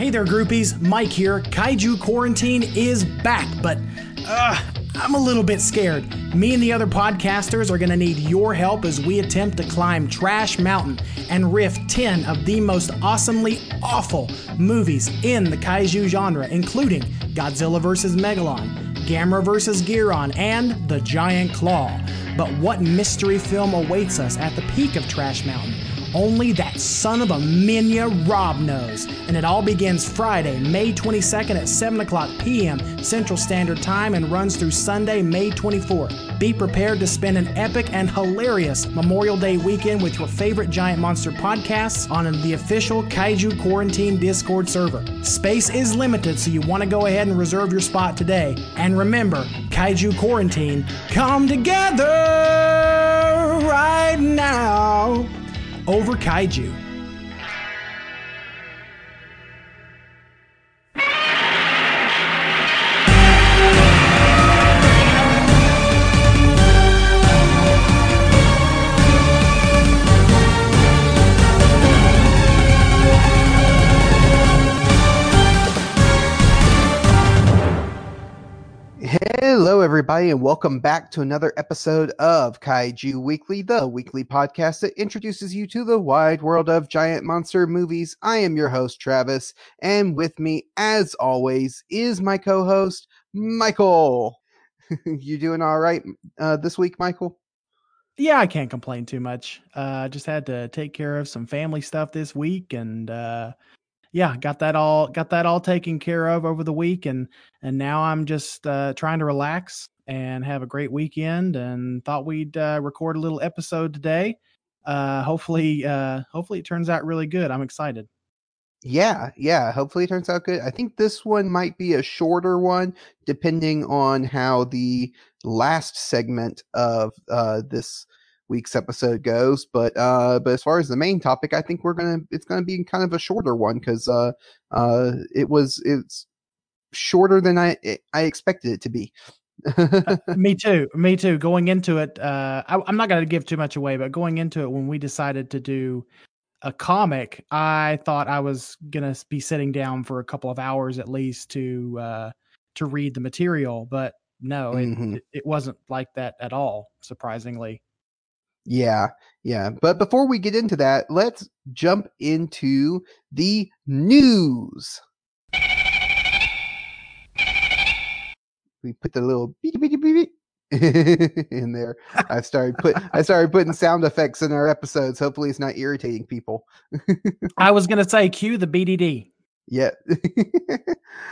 Hey there, groupies. Mike here. Kaiju Quarantine is back, but uh, I'm a little bit scared. Me and the other podcasters are going to need your help as we attempt to climb Trash Mountain and riff 10 of the most awesomely awful movies in the kaiju genre, including Godzilla vs. Megalon, Gamera vs. Guiron, and The Giant Claw. But what mystery film awaits us at the peak of Trash Mountain? Only that son of a minya Rob knows. And it all begins Friday, May 22nd at 7 o'clock p.m. Central Standard Time and runs through Sunday, May 24th. Be prepared to spend an epic and hilarious Memorial Day weekend with your favorite Giant Monster podcasts on the official Kaiju Quarantine Discord server. Space is limited, so you want to go ahead and reserve your spot today. And remember, Kaiju Quarantine, come together right now over kaiju. Everybody, and welcome back to another episode of Kaiju Weekly, the weekly podcast that introduces you to the wide world of giant monster movies. I am your host, Travis, and with me, as always, is my co host, Michael. you doing all right uh, this week, Michael? Yeah, I can't complain too much. Uh, just had to take care of some family stuff this week and uh, yeah, got that all got that all taken care of over the week, and and now I'm just uh, trying to relax and have a great weekend. And thought we'd uh, record a little episode today. Uh, hopefully, uh, hopefully it turns out really good. I'm excited. Yeah, yeah. Hopefully it turns out good. I think this one might be a shorter one, depending on how the last segment of uh, this week's episode goes. But uh, but as far as the main topic, I think we're gonna it's gonna be kind of a shorter one because uh, uh, it was it's shorter than I I expected it to be. uh, me too. Me too. Going into it, uh, I, I'm not going to give too much away, but going into it, when we decided to do a comic, I thought I was going to be sitting down for a couple of hours at least to uh, to read the material, but no, it, mm-hmm. it, it wasn't like that at all. Surprisingly. Yeah, yeah. But before we get into that, let's jump into the news. We put the little beep beep beep beep in there. I started put I started putting sound effects in our episodes. Hopefully, it's not irritating people. I was gonna say, cue the BDD. Yeah.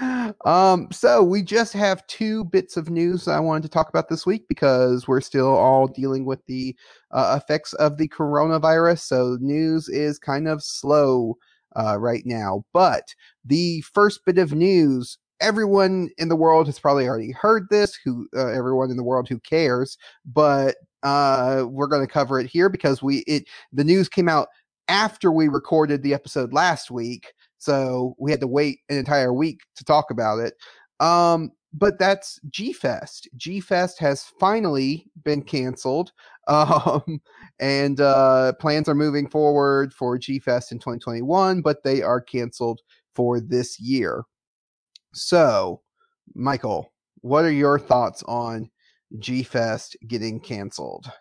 um, so we just have two bits of news I wanted to talk about this week because we're still all dealing with the uh, effects of the coronavirus. So news is kind of slow uh, right now. But the first bit of news everyone in the world has probably already heard this who uh, everyone in the world who cares but uh we're going to cover it here because we it the news came out after we recorded the episode last week so we had to wait an entire week to talk about it. Um, but that's G Fest. G Fest has finally been canceled. Um, and uh, plans are moving forward for G Fest in 2021, but they are canceled for this year. So, Michael, what are your thoughts on G Fest getting canceled?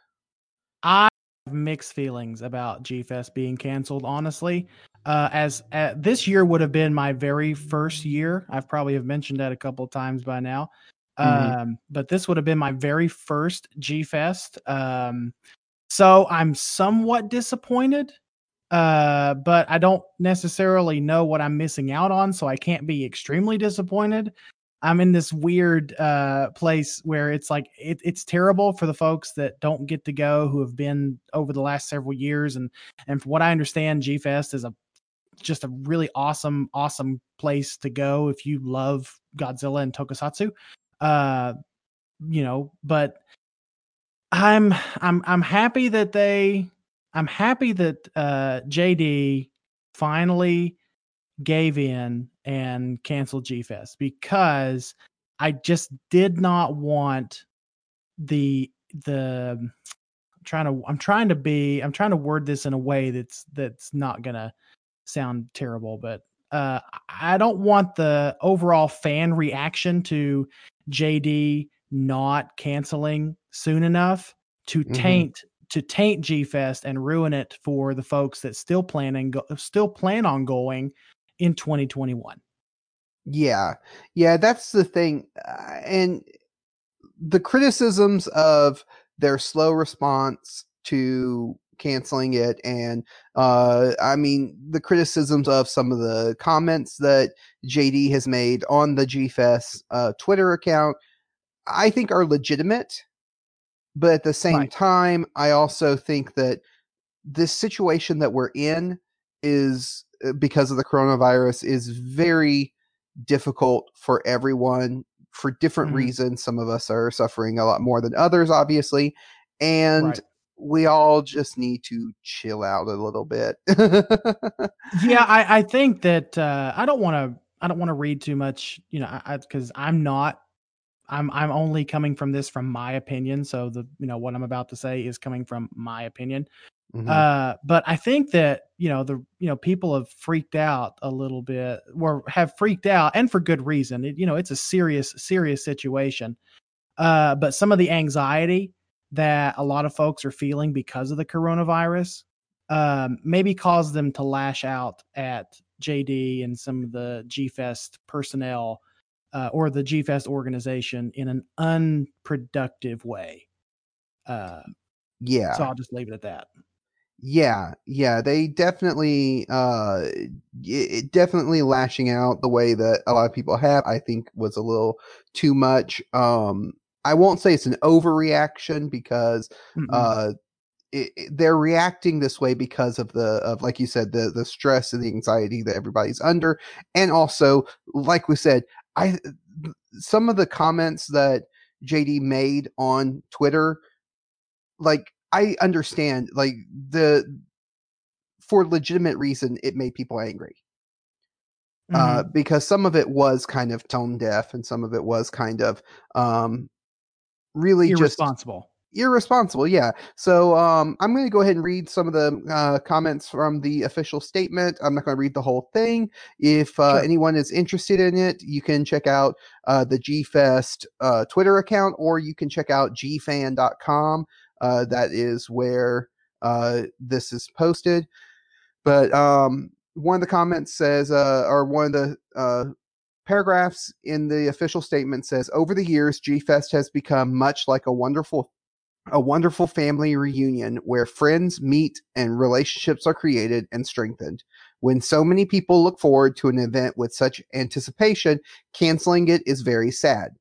I have mixed feelings about G Fest being canceled, honestly uh, as uh, this year would have been my very first year. I've probably have mentioned that a couple of times by now. Mm-hmm. Um, but this would have been my very first G Fest. Um, so I'm somewhat disappointed. Uh, but I don't necessarily know what I'm missing out on, so I can't be extremely disappointed. I'm in this weird uh, place where it's like it, it's terrible for the folks that don't get to go who have been over the last several years and and from what I understand, G Fest is a just a really awesome, awesome place to go if you love Godzilla and Tokusatsu. Uh, you know, but I'm I'm I'm happy that they I'm happy that uh JD finally gave in and canceled G Fest because I just did not want the the I'm trying to I'm trying to be I'm trying to word this in a way that's that's not gonna sound terrible, but uh, I don't want the overall fan reaction to JD not canceling soon enough to Mhm. taint to taint G Fest and ruin it for the folks that still planning go, still plan on going in 2021. Yeah. Yeah, that's the thing. Uh, and the criticisms of their slow response to canceling it and uh I mean the criticisms of some of the comments that JD has made on the GFest uh Twitter account I think are legitimate but at the same Right. time I also think that this situation that we're in is uh, because of the coronavirus is very difficult for everyone for different Mhm. reasons. Some of us are suffering a lot more than others, obviously, and Right. We all just need to chill out a little bit. yeah, I, I think that uh, I don't want to. I don't want to read too much, you know, because I'm not. I'm I'm only coming from this from my opinion. So the you know what I'm about to say is coming from my opinion. Mhm. Uh, but I think that you know the you know people have freaked out a little bit, or have freaked out, and for good reason. It, you know, it's a serious serious situation. Uh, but some of the anxiety that a lot of folks are feeling because of the coronavirus um, maybe caused them to lash out at JD and some of the G Fest personnel uh, or the G Fest organization in an unproductive way. Uh, yeah. So I'll just leave it at that. Yeah, yeah, they definitely uh it, it definitely lashing out the way that a lot of people have I think was a little too much. Um I won't say it's an overreaction because Mm-mm. uh it, it- they're reacting this way because of the of like you said the the stress and the anxiety that everybody's under and also like we said I some of the comments that JD made on Twitter like I understand like the for legitimate reason it made people angry uh Mhm. because some of it was kind of tone deaf and some of it was kind of um really just irresponsible. irresponsible yeah so um i'm going to go ahead and read some of the uh, comments from the official statement i'm not going to read the whole thing if uh, Sure. anyone is interested in it you can check out uh, the gfest uh, twitter account or you can check out gfan.com uh, that is where uh, this is posted but um, one of the comments says uh, or one of the uh, paragraphs in the official statement says over the years g-fest has become much like a wonderful a wonderful family reunion where friends meet and relationships are created and strengthened. When so many people look forward to an event with such anticipation, canceling it is very sad.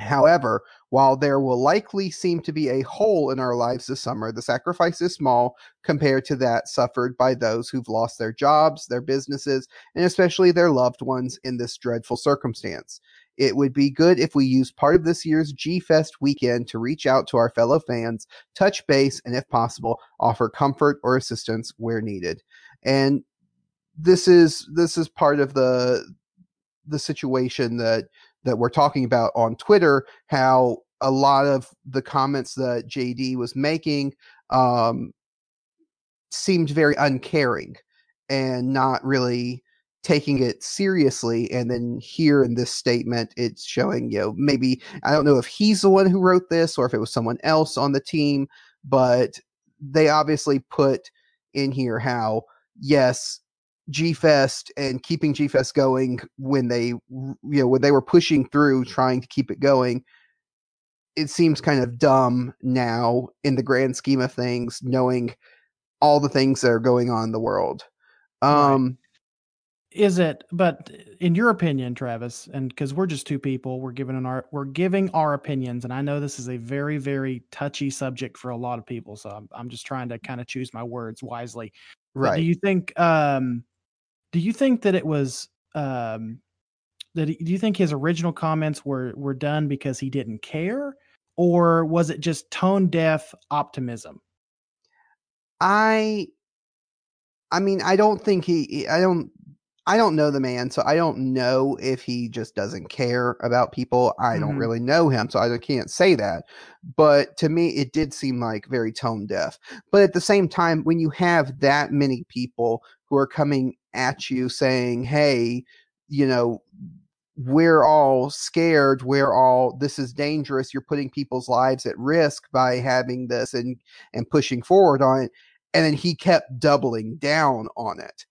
However, while there will likely seem to be a hole in our lives this summer, the sacrifice is small compared to that suffered by those who've lost their jobs, their businesses, and especially their loved ones in this dreadful circumstance. It would be good if we used part of this year's G Fest weekend to reach out to our fellow fans, touch base, and if possible, offer comfort or assistance where needed. And this is this is part of the the situation that that we're talking about on Twitter, how a lot of the comments that JD was making um, seemed very uncaring and not really taking it seriously. And then here in this statement, it's showing, you know, maybe I don't know if he's the one who wrote this or if it was someone else on the team, but they obviously put in here how, yes, G Fest and keeping G Fest going when they, you know, when they were pushing through trying to keep it going. It seems kind of dumb now in the grand scheme of things, knowing all the things that are going on in the world. Right. Um, Is it? But in your opinion, Travis, and because we're just two people, we're giving an our we're giving our opinions, and I know this is a very very touchy subject for a lot of people, so I'm I'm just trying to kind of choose my words wisely. But right. do you think um do you think that it was um that he- do you think his original comments were were done because he didn't care or was it just tone deaf optimism? I I mean, I don't think he I don't I don't know the man, so I don't know if he just doesn't care about people. I don't Mhm. really know him, so I can't say that. But to me, it did seem like very tone deaf. But at the same time, when you have that many people who are coming at you saying, hey, you know, we're all scared, we're all this is dangerous, you're putting people's lives at risk by having this and and pushing forward on it. And then he kept doubling down on it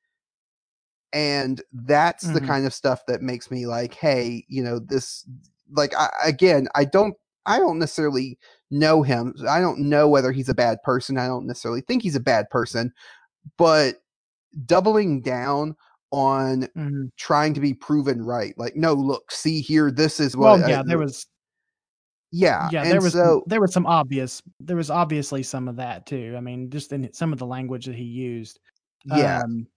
and that's the Mhm. kind of stuff that makes me like hey you know this like I, again i don't i don't necessarily know him i don't know whether he's a bad person i don't necessarily think he's a bad person but doubling down on Mhm. trying to be proven right like no look see here this is Well, what I- yeah, there was yeah yeah, and there was so there was some obvious there was obviously some of that too. I mean, just in some of the language that he used. yeah Um,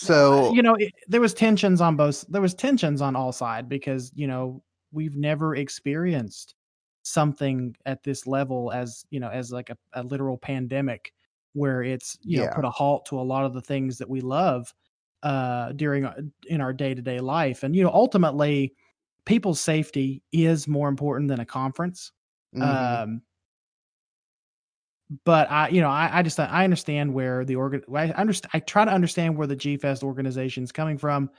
so you know, it, there was tensions on both. There was tensions on all side because you know we've never experienced something at this level as you know as like a, a literal pandemic where it's you know put a halt to a lot of the things that we love uh during in our day-to-day life and you know ultimately people's safety is more important than a conference mhm. um but I, you know, I, I just I understand where the organ. I understand. I try to understand where the G Fest organization is coming from,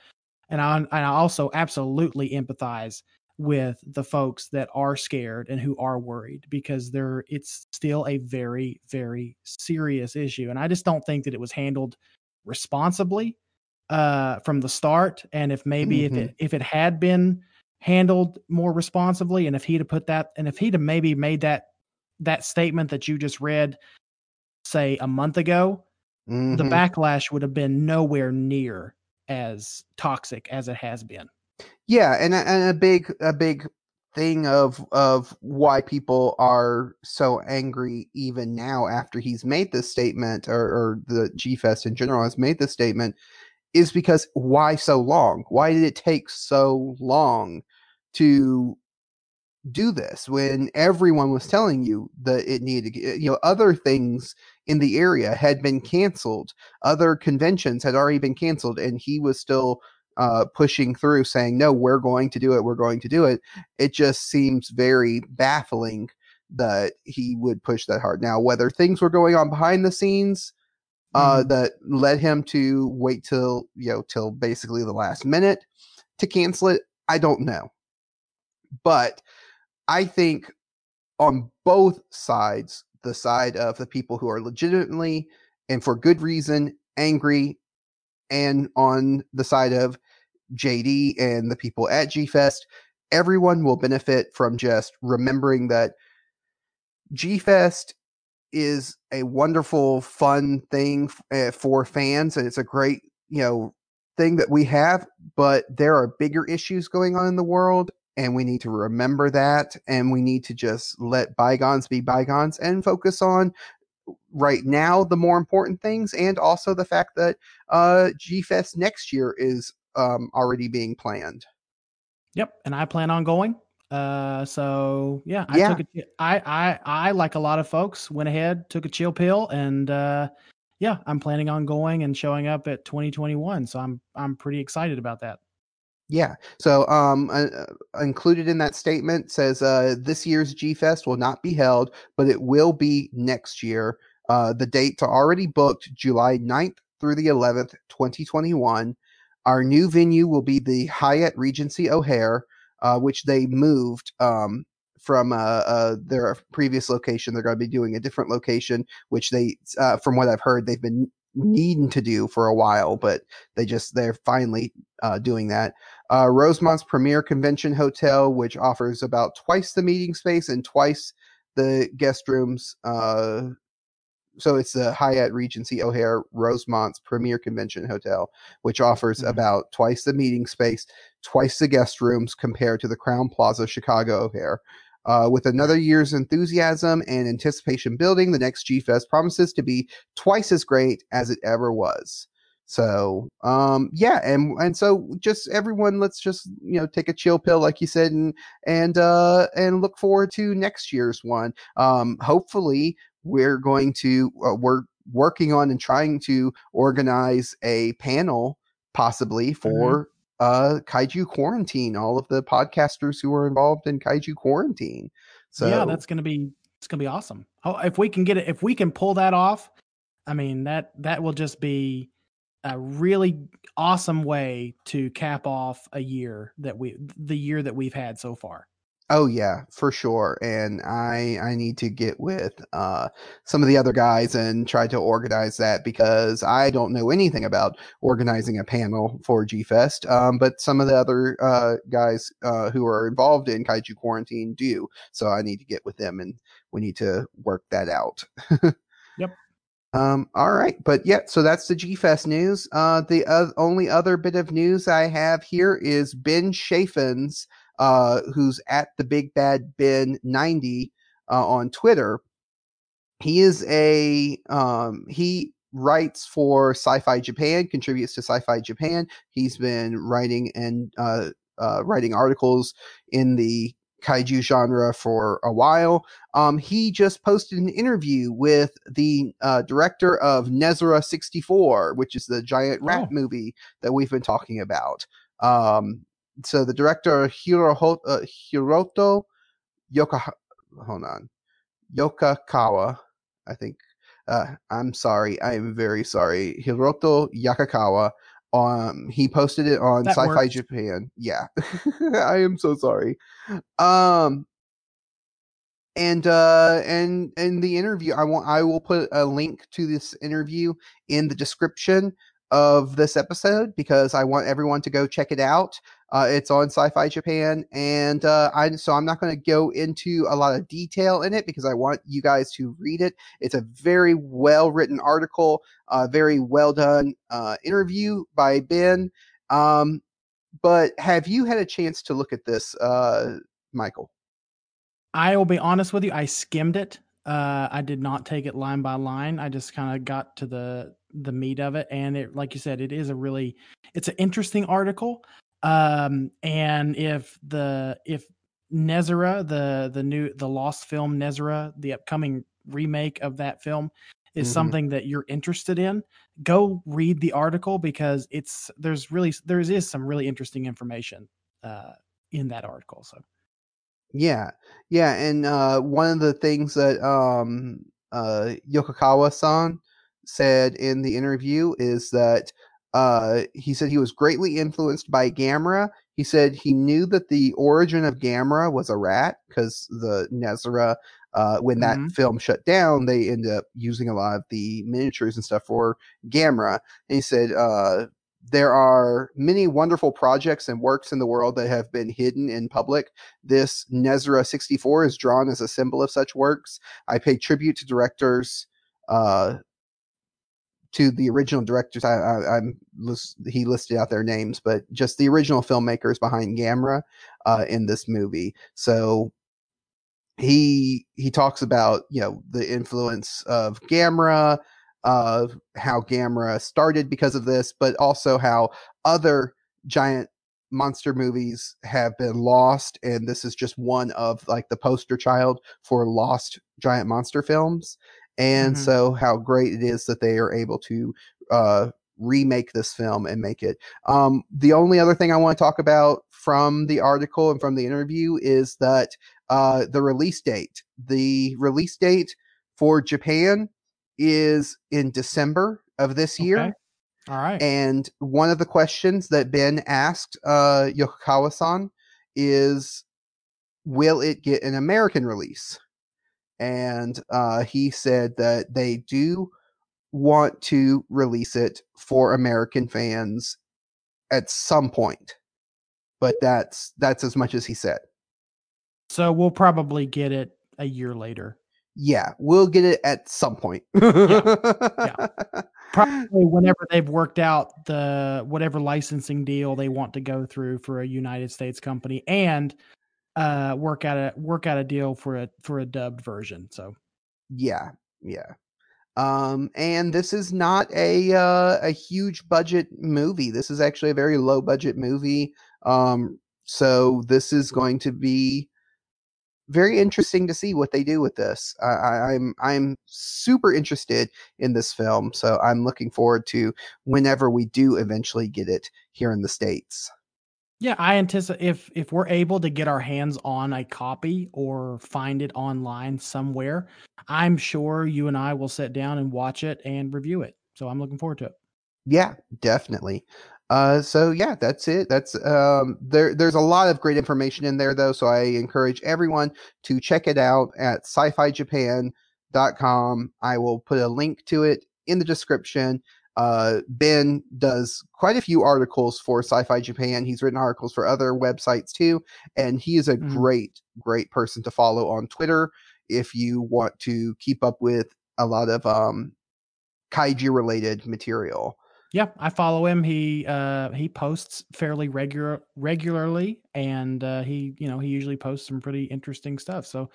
and I and I also absolutely empathize with the folks that are scared and who are worried because there it's still a very very serious issue, and I just don't think that it was handled responsibly uh, from the start. And if maybe if Mhm. it if it had been handled more responsibly, and if he'd have put that, and if he'd have maybe made that that statement that you just read, say a month ago, the Mhm. backlash would have been nowhere near as toxic as it has been. Yeah, and a, and a big a big thing of of why people are so angry even now after he's made this statement or, or the G Fest in general has made this statement is because why so long? Why did it take so long to do this when everyone was telling you that it needed to you know other things in the area had been canceled. Other conventions had already been canceled and he was still uh, pushing through saying no we're going to do it we're going to do it. It just seems very baffling that he would push that hard. Now whether things were going on behind the scenes uh, Mhm. that led him to wait till you know till basically the last minute to cancel it i don't know. But I think on both sides, the side of the people who are legitimately and for good reason angry, and on the side of JD and the people at G Fest, everyone will benefit from just remembering that G Fest is a wonderful, fun thing uh, for fans, and it's a great, you know, thing that we have. But there are bigger issues going on in the world, and we need to remember that, and we need to just let bygones be bygones and focus on right now the more important things, and also the fact that uh, G Fest next year is um, already being planned. Yep, and I plan on going. Uh, so yeah, I Yeah. took a, I, I, I like a lot of folks went ahead, took a chill pill, and uh, yeah, I'm planning on going and showing up at 2021. So I'm, I'm pretty excited about that. Yeah. So, um, uh, uh, included in that statement says uh, this year's G Fest will not be held, but it will be next year. Uh, the dates are already booked July 9th through the 11th, 2021. Our new venue will be the Hyatt Regency O'Hare, uh, which they moved um, from uh, their previous location. They're going to be doing a different location, which they, from what I've heard, they've been needing to do for a while, but they just, they're finally doing that uh, Rosemont's premier convention hotel, which offers about twice the meeting space and twice the guest rooms. Uh, so it's the Hyatt Regency O'Hare Rosemont's premier convention hotel, which offers Mhm. about twice the meeting space, twice the guest rooms compared to the Crowne Plaza Chicago O'Hare. Uh, with another year's enthusiasm and anticipation building, the next G Fest promises to be twice as great as it ever was. So, um, yeah, and and so just everyone, let's just you know take a chill pill, like you said, and and uh, and look forward to next year's one. Um, hopefully, we're going to uh, we're working on and trying to organize a panel possibly for mm-hmm. uh Kaiju Quarantine, all of the podcasters who are involved in Kaiju Quarantine. So yeah, that's gonna be it's gonna be awesome. Oh, if we can get it, if we can pull that off, I mean that that will just be a really awesome way to cap off a year that we the year that we've had so far. Oh yeah, for sure. And I I need to get with uh, some of the other guys and try to organize that because I don't know anything about organizing a panel for G Fest. Um, but some of the other uh, guys uh, who are involved in Kaiju Quarantine do. So I need to get with them and we need to work that out. Um, all right, but yeah, so that's the G Fest news. Uh, the uh, only other bit of news I have here is Ben Chaffins uh, who's at the Big Bad Ben 90 uh, on Twitter. He is a um, he writes for Sci-Fi Japan, contributes to Sci-Fi Japan. He's been writing and uh, uh, writing articles in the kaiju genre for a while. Um, he just posted an interview with the uh, director of Nezura 64, which is the giant rat oh. movie that we've been talking about. Um, so the director Hiroho, uh, Hiroto Yoka, hold on, Yokakawa, I think. Uh, I'm sorry. I am very sorry. Hiroto Yakakawa. Um, he posted it on that Sci-Fi works. Japan. Yeah, I am so sorry. Um, and uh and and the interview i want i will put a link to this interview in the description of this episode because I want everyone to go check it out. Uh, it's on Sci-Fi Japan, and uh, I so I'm not going to go into a lot of detail in it because I want you guys to read it. It's a very well written article, a very well done uh, interview by Ben. Um, but have you had a chance to look at this, uh, Michael? I will be honest with you. I skimmed it. Uh, I did not take it line by line. I just kind of got to the the meat of it, and it, like you said, it is a really it's an interesting article. Um, and if the if Nezura, the the new the lost film Nezura, the upcoming remake of that film is mm-hmm. something that you're interested in, go read the article because it's there's really there is some really interesting information uh, in that article. So yeah, yeah, and uh, one of the things that um, uh, Yokokawa-san said in the interview is that uh, he said he was greatly influenced by Gamera. He said he knew that the origin of Gamera was a rat because the Nezura, uh, when that mm-hmm. film shut down, they ended up using a lot of the miniatures and stuff for Gamera. And he said uh, there are many wonderful projects and works in the world that have been hidden in public. This Nezura 64 is drawn as a symbol of such works. I pay tribute to directors uh, to the original directors. I, I, am he listed out their names, but just the original filmmakers behind Gamera uh, in this movie. So he he talks about you know the influence of Gamera, of how Gamera started because of this, but also how other giant monster movies have been lost and this is just one of like the poster child for lost giant monster films and mm-hmm. so how great it is that they are able to uh, remake this film and make it. Um, the only other thing I want to talk about from the article and from the interview is that uh, the release date. The release date for Japan is in December of this year. Okay. All right. And one of the questions that Ben asked uh, Yokokawa-san is, will it get an American release? And uh, he said that they do want to release it for American fans at some point, but that's that's as much as he said. So we'll probably get it a year later. Yeah, we'll get it at some point. yeah. yeah. Probably whenever they've worked out the whatever licensing deal they want to go through for a United States company and uh work out a work out a deal for a for a dubbed version so yeah yeah um and this is not a uh, a huge budget movie this is actually a very low budget movie um so this is going to be very interesting to see what they do with this. I, I'm I'm super interested in this film, so I'm looking forward to whenever we do eventually get it here in the states. Yeah, I anticipate if if we're able to get our hands on a copy or find it online somewhere, I'm sure you and I will sit down and watch it and review it. So I'm looking forward to it. Yeah, definitely. Uh, so yeah, that's it. That's um, there. There's a lot of great information in there, though. So I encourage everyone to check it out at sci-fi-japan.com. I will put a link to it in the description. Uh, ben does quite a few articles for Sci-Fi Japan. He's written articles for other websites too, and he is a Mhm. great, great person to follow on Twitter if you want to keep up with a lot of um, kaiju related material. Yeah, I follow him. He uh he posts fairly regular regularly and uh he, you know, he usually posts some pretty interesting stuff. So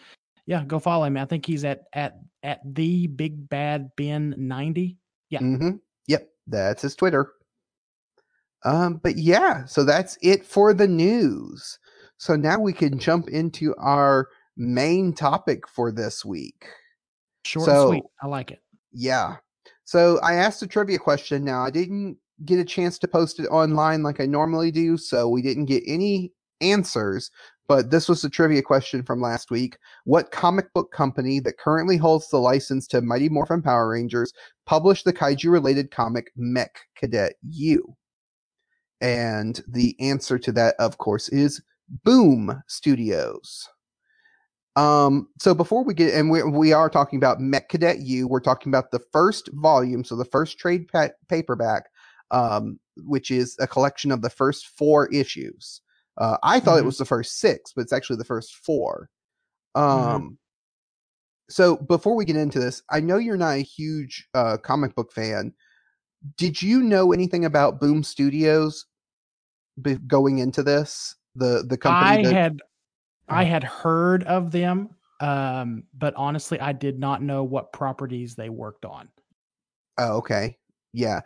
yeah, go follow him. I think he's at at at the big bad Ben 90. Yeah. hmm Yep, that's his Twitter. Um, but yeah, so that's it for the news. So now we can jump into our main topic for this week. Short and sweet. I like it. Yeah. So I asked a trivia question. Now I didn't get a chance to post it online like I normally do, so we didn't get any answers. But this was the trivia question from last week. What comic book company that currently holds the license to Mighty Morphin Power Rangers published the kaiju related comic Mech Cadet Yu? And the answer to that, of course, is Boom Studios. Um, so before we get, and we, we are talking about Mech Cadet Yu, we're talking about the first volume, so the first trade pa- paperback, um, which is a collection of the first four issues. Uh, I thought it Mhm. was the first six, but it's actually the first four. Um, Mhm. so before we get into this, I know you're not a huge uh, comic book fan. Did you know anything about Boom Studios be- going into this? The the company I that had I had heard of them, um, but honestly, I did not know what properties they worked on. Oh, okay. Yeah.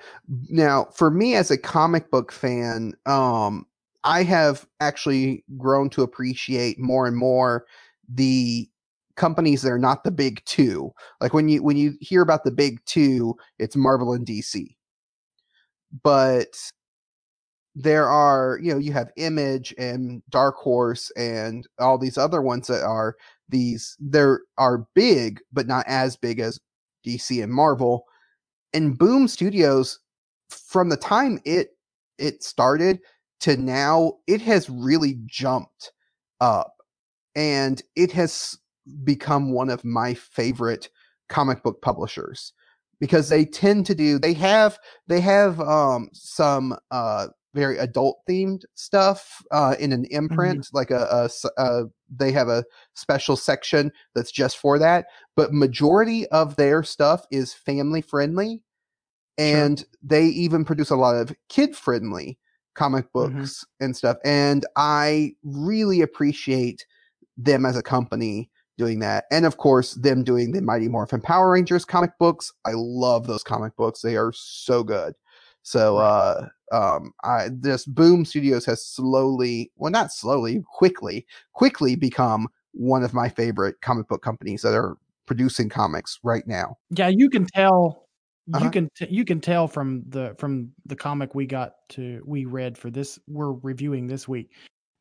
Now, for me as a comic book fan, um, I have actually grown to appreciate more and more the companies that are not the big two. Like when you when you hear about the big two, it's Marvel and DC. But there are, you know, you have Image and Dark Horse and all these other ones that are these there are big, but not as big as DC and Marvel and Boom Studios from the time it it started to now it has really jumped up and it has become one of my favorite comic book publishers because they tend to do they have they have um some uh very adult themed stuff uh in an imprint like a uh they have a special section that's just for that but majority of their stuff is family friendly and they even produce a lot of kid friendly comic Mhm. books and stuff and i really appreciate them as a company doing that and of course them doing the mighty morphin power rangers comic books i love those comic books they are so good so uh um i this boom studios has slowly well not slowly quickly quickly become one of my favorite comic book companies that are producing comics right now Yeah, you can tell. Uh-huh. You can t- you can tell from the from the comic we got to we read for this we're reviewing this week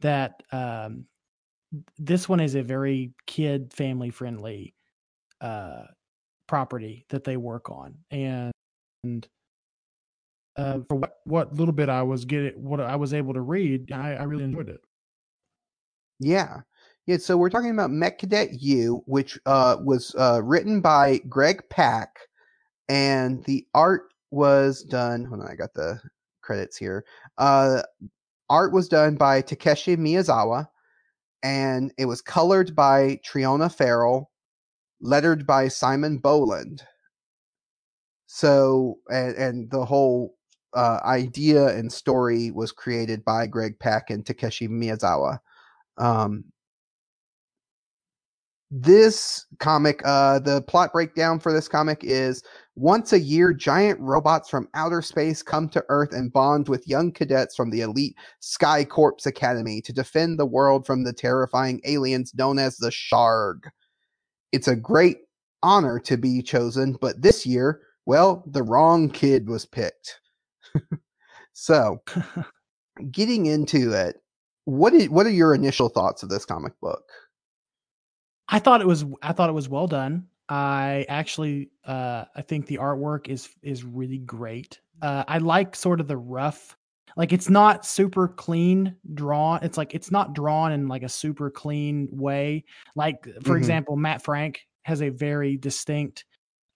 that um this one is a very kid family friendly uh property that they work on and and uh for what what little bit I was getting what I was able to read I, I really enjoyed it. Yeah. Yeah, so we're talking about Mech Cadet Yu, which uh, was uh, written by Greg Pak, and the art was done. Hold on, I got the credits here. Uh, art was done by Takeshi Miyazawa, and it was colored by Triona Farrell, lettered by Simon Bowland. So, and, and the whole uh, idea and story was created by Greg Pak and Takeshi Miyazawa. Um, this comic, uh, the plot breakdown for this comic is once a year, giant robots from outer space come to Earth and bond with young cadets from the elite Sky Corps Academy to defend the world from the terrifying aliens known as the Sharg. It's a great honor to be chosen, but this year, well, the wrong kid was picked. so, getting into it, what is, what are your initial thoughts of this comic book? I thought it was I thought it was well done. I actually uh I think the artwork is is really great. Uh I like sort of the rough like it's not super clean drawn. It's like it's not drawn in like a super clean way. Like for Mhm. example, Matt Frank has a very distinct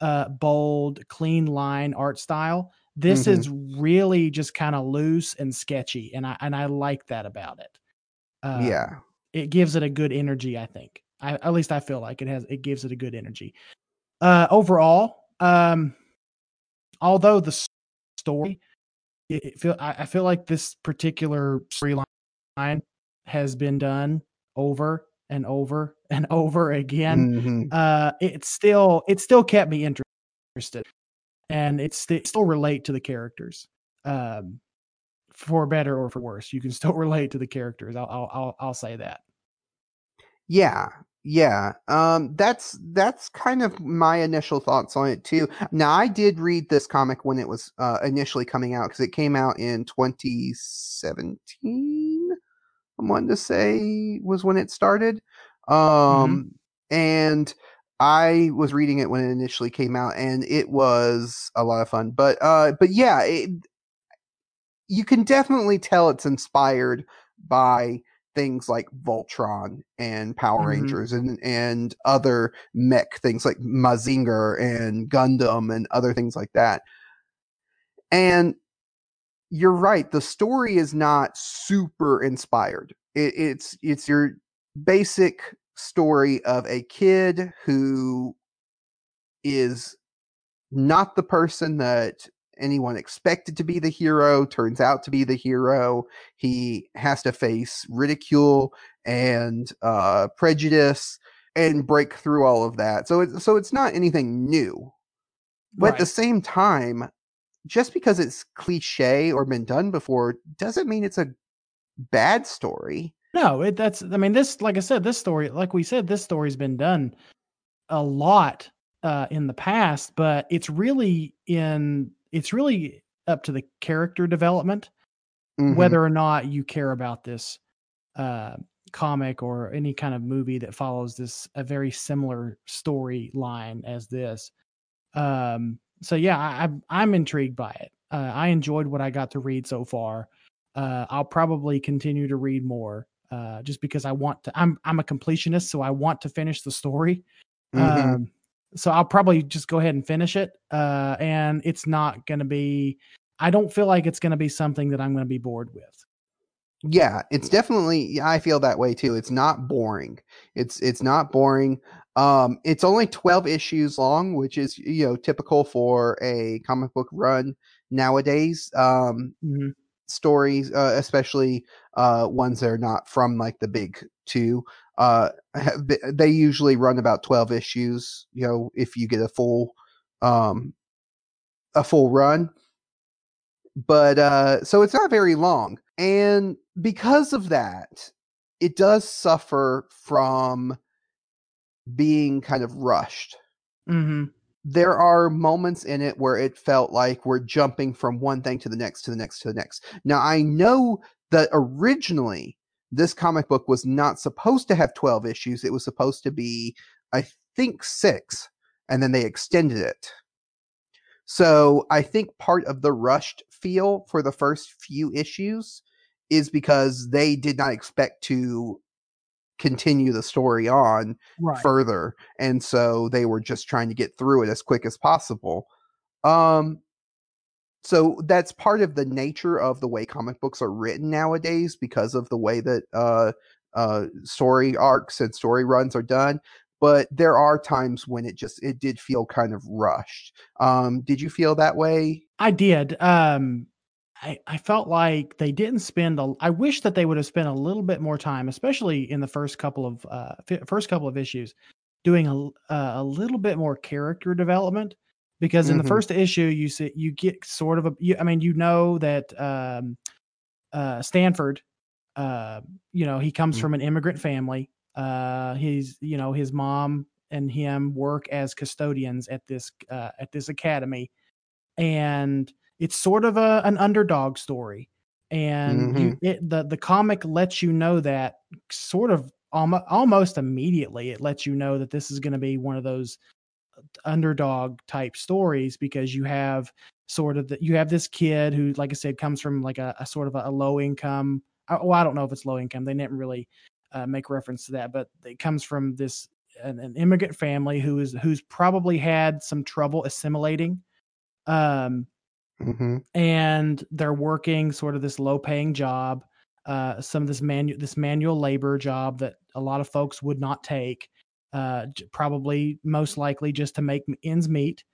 uh bold, clean line art style. This Mhm. is really just kind of loose and sketchy and I and I like that about it. Um, Yeah. it gives it a good energy, I think. I at least I feel like it has it gives it a good energy. Uh overall, um although the story it, it feel I, I feel like this particular storyline has been done over and over and over again. Mhm. Uh it still it still kept me interested and it's st- still relate to the characters. Um for better or for worse, you can still relate to the characters. I'll I'll I'll, I'll say that. Yeah. Yeah. Um that's that's kind of my initial thoughts on it too. Now I did read this comic when it was uh initially coming out cuz it came out in 2017. I'm wanting to say was when it started. Um and I was reading it when it initially came out and it was a lot of fun. But uh but yeah, it, you can definitely tell it's inspired by things like Voltron and Power Mhm. Rangers and and other mech things like Mazinger and Gundam and other things like that. And you're right, the story is not super inspired. It, it's it's your basic story of a kid who is not the person that anyone expected to be the hero turns out to be the hero. He has to face ridicule and uh, prejudice and break through all of that. So it's so it's not anything new. But at the same time just because it's cliche or been done before doesn't mean it's a bad story. No, it that's I mean this like I said this story like we said this story's been done a lot uh in the past, but it's really in it's really up to the character development Mhm. whether or not you care about this uh comic or any kind of movie that follows this a very similar storyline as this. Um so yeah, I, I'm I'm intrigued by it. Uh, I enjoyed what I got to read so far. Uh, I'll probably continue to read more, uh, just because I want to. I'm I'm a completionist, so I want to finish the story. Mhm. Um, so I'll probably just go ahead and finish it. Uh, and it's not going to be. I don't feel like it's going to be something that I'm going to be bored with. Yeah, it's definitely I feel that way too. It's not boring. It's it's not boring. Um it's only 12 issues long, which is you know typical for a comic book run nowadays. Um Mhm. stories uh, especially uh ones that are not from like the big 2 uh have, be- they usually run about 12 issues, you know, if you get a full um a full run. But uh so it's not very long. And because of that it does suffer from being kind of rushed. Mhm. there are moments in it where it felt like we're jumping from one thing to the next to the next to the next. Now i know that originally this comic book was not supposed to have 12 issues it was supposed to be i think 6 and then they extended it so I think part of the rushed feel for the first few issues is because they did not expect to continue the story on Right. further and so they were just trying to get through it as quick as possible. Um so that's part of the nature of the way comic books are written nowadays because of the way that uh uh story arcs and story runs are done but there are times when it just it did feel kind of rushed um did you feel that way I did. Um, I I felt like they didn't spend. A, I wish that they would have spent a little bit more time, especially in the first couple of uh fi- first couple of issues. doing a uh, a little bit more character development because in Mhm. the first issue you see you get sort of a you, I mean you know that um, uh, Stanford, uh, you know he comes Mm. from an immigrant family. Uh, he's you know his mom and him work as custodians at this uh, at this academy, and it's sort of a an underdog story. And you, it, the the comic lets you know that sort of almost almost immediately. It lets you know that this is going to be one of those underdog type stories because you have sort of the, you have this kid who, like I said, comes from like a, a sort of a, a low income. Well, I don't know if it's low income. They didn't really uh, make reference to that, but it comes from this an, an immigrant family who is who's probably had some trouble assimilating. Um, hmm and they're working sort of this low paying job uh some of this manual this manual labor job that a lot of folks would not take uh probably most likely just to make ends meet.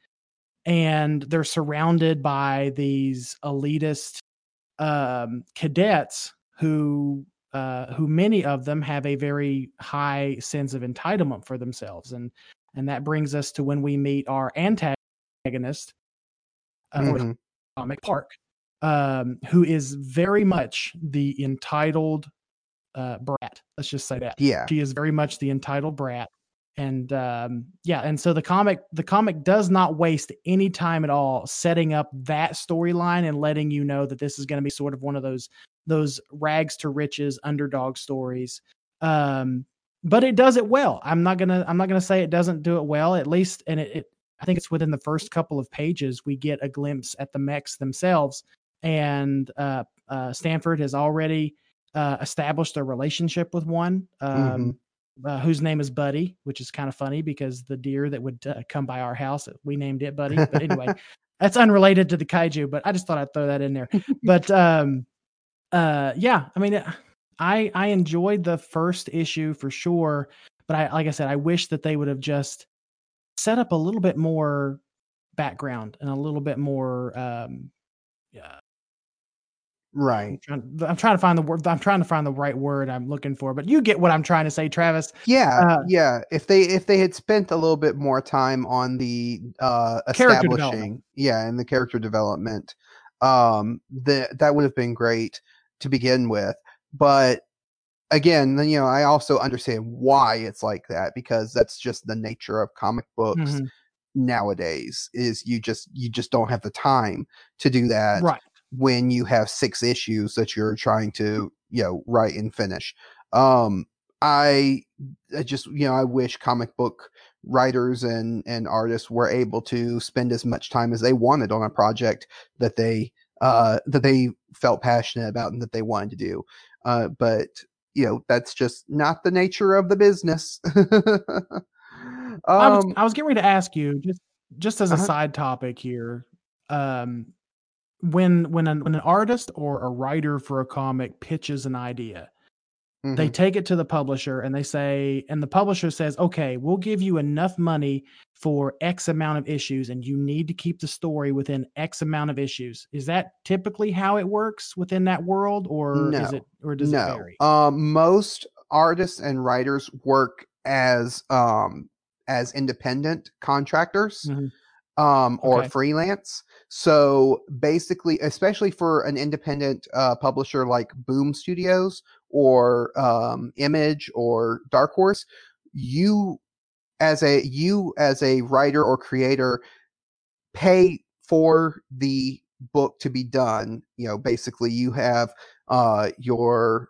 And they're surrounded by these elitist um cadets who uh who many of them have a very high sense of entitlement for themselves. And and that brings us to when we meet our antagonist uh, or hmm comic park um who is very much the entitled uh brat. Let's just say that. Yeah. she is very much the entitled brat and um yeah and so the comic the comic does not waste any time at all setting up that storyline and letting you know that this is going to be sort of one of those those rags to riches underdog stories. Um but it does it well. I'm not gonna i'm not gonna say it doesn't do it well at least and it, it i think it's within the first couple of pages we get a glimpse at the mechs themselves. And uh, uh stanford has already uh established a relationship with one. Um uh, whose name is Buddy, which is kind of funny because the deer that would uh, come by our house, we named it Buddy. But anyway, that's unrelated to the kaiju, but I just thought I'd throw that in there. But um, uh, yeah, I mean, I I enjoyed the first issue for sure, but I like I said, I wish that they would have just set up a little bit more background and a little bit more um, yeah, I'm Right. trying, I'm trying to find the word. I'm trying to find the right word I'm looking for, but you get what I'm trying to say, Travis. Yeah, Uh, yeah. If they if they had spent a little bit more time on the uh establishing, yeah, and the character development, um, the, that would have been great to begin with. But again, then, you know, I also understand why it's like that because that's just the nature of comic books Mhm. nowadays. Is you just you just don't have the time to do that Right. When you have six issues that you're trying to you know write and finish um i I just you know i wish comic book writers and and artists were able to spend as much time as they wanted on a project that they uh that they felt passionate about and that they wanted to do uh but you know that's just not the nature of the business I was um I was getting ready to ask you just just as a Uh-huh. side topic here. Um, when when an when an artist or a writer for a comic pitches an idea, they mhm. take it to the publisher and they say, and the publisher says, "Okay, we'll give you enough money for X amount of issues, and you need to keep the story within X amount of issues." Is that typically how it works within that world, or is it or does it vary? um most artists and writers work as um as independent contractors Mhm. um or Okay. freelance so basically especially for an independent uh publisher like boom studios or um image or dark horse you as a you as a writer or creator pay for the book to be done. You know basically you have uh your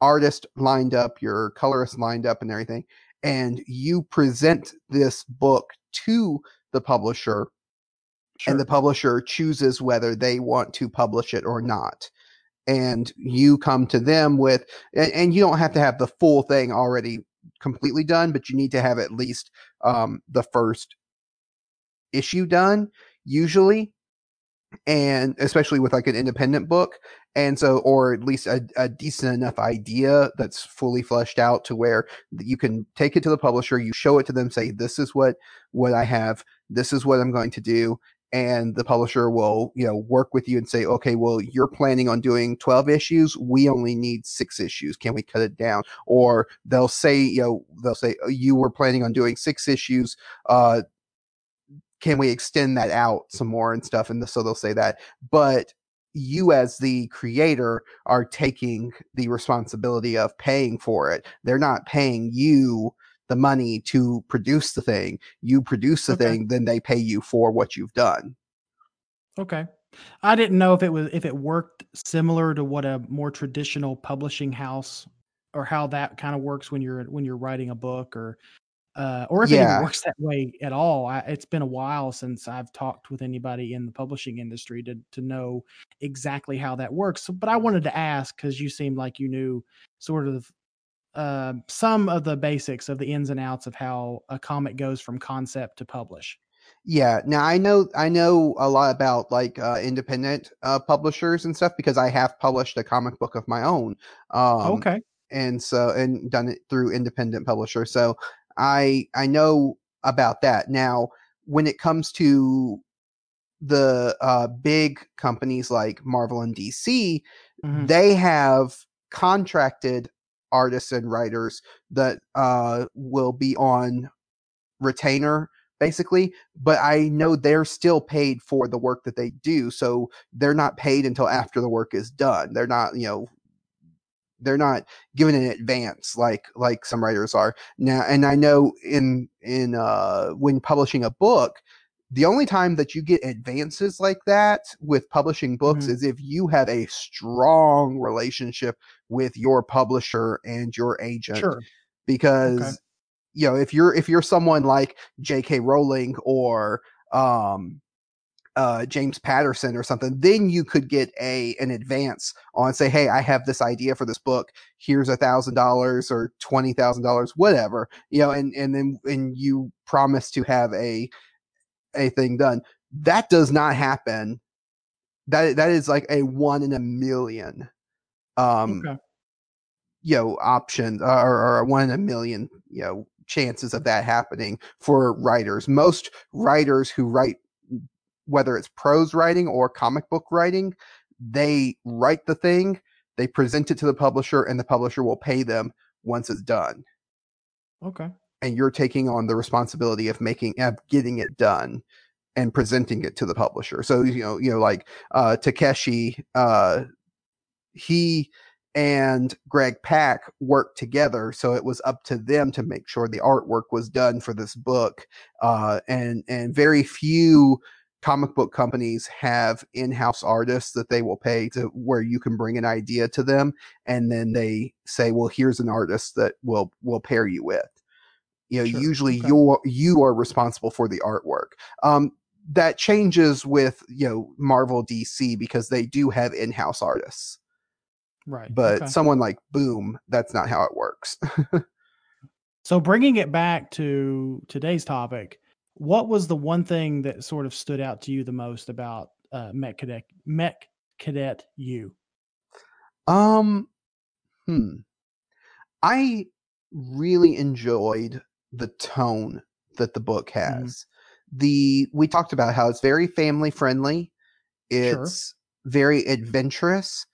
artist lined up your colorist lined up and everything and you present this book to the publisher and the publisher chooses whether they want to publish it or not. And you come to them with and, and you don't have to have the full thing already completely done but you need to have at least um, the first issue done usually. And especially with like an independent book. And so or at least a, a decent enough idea that's fully fleshed out to where you can take it to the publisher you show it to them say this is what what i have. This is what i'm going to do and the publisher will you know work with you and say okay well you're planning on doing 12 issues. We only need six issues. Can we cut it down? Or they'll say you know they'll say oh, you were planning on doing six issues. Uh can we extend that out some more and stuff? And so they'll say that. But you as the creator are taking the responsibility of paying for it. They're not paying you the money to produce the thing. You produce the Okay. thing, then they pay you for what you've done. Okay. I didn't know if it was if it worked similar to what a more traditional publishing house or how that kind of works when you're when you're writing a book or uh, or if it even works that way at all. I, it's been a while since I've talked with anybody in the publishing industry to to know exactly how that works. So, but I wanted to ask because you seemed like you knew sort of uh, some of the basics of the ins and outs of how a comic goes from concept to publish. Yeah. Now I know I know a lot about like uh, independent uh, publishers and stuff because I have published a comic book of my own. Um, okay. and so and done it through independent publisher. So I I know about that. Now when it comes to the uh, big companies like Marvel and DC, Mhm. they have contracted artists and writers that uh, will be on retainer basically but i know they're still paid for the work that they do so they're not paid until after the work is done. They're not you know they're not given in advance like like some writers are. Now and i know in in uh when publishing a book the only time that you get advances like that with publishing books Mhm. is if you have a strong relationship with your publisher and your agent Sure. because you know if you're if you're someone like J.K. Rowling or um uh James Patterson or something then you could get a an advance on say hey I have this idea for this book here's a thousand dollars or twenty thousand dollars whatever you know and and then and you promise to have a a thing done that does not happen that that is like a one in a million um Okay. you know option uh, or, or one in a million you know chances of that happening for writers most writers who write whether it's prose writing or comic book writing they write the thing they present it to the publisher and the publisher will pay them once it's done Okay. And you're taking on the responsibility of making of getting it done and presenting it to the publisher so you know you know like uh takeshi uh he and Greg Pak worked together, so it was up to them to make sure the artwork was done for this book. Uh, and and very few comic book companies have in-house artists that they will pay to where you can bring an idea to them, and then they say, "Well, here's an artist that will will pair you with." You know, Sure. usually Okay. you're you are responsible for the artwork. Um, that changes with you know Marvel, DC because they do have in-house artists Right. but okay. someone like Boom, that's not how it works. So bringing it back to today's topic, what was the one thing that sort of stood out to you the most about uh, Mech Cadet Mech Cadet Yu? um, hmm. I really enjoyed the tone that the book has. The we talked about how it's very family friendly. Sure. It's very adventurous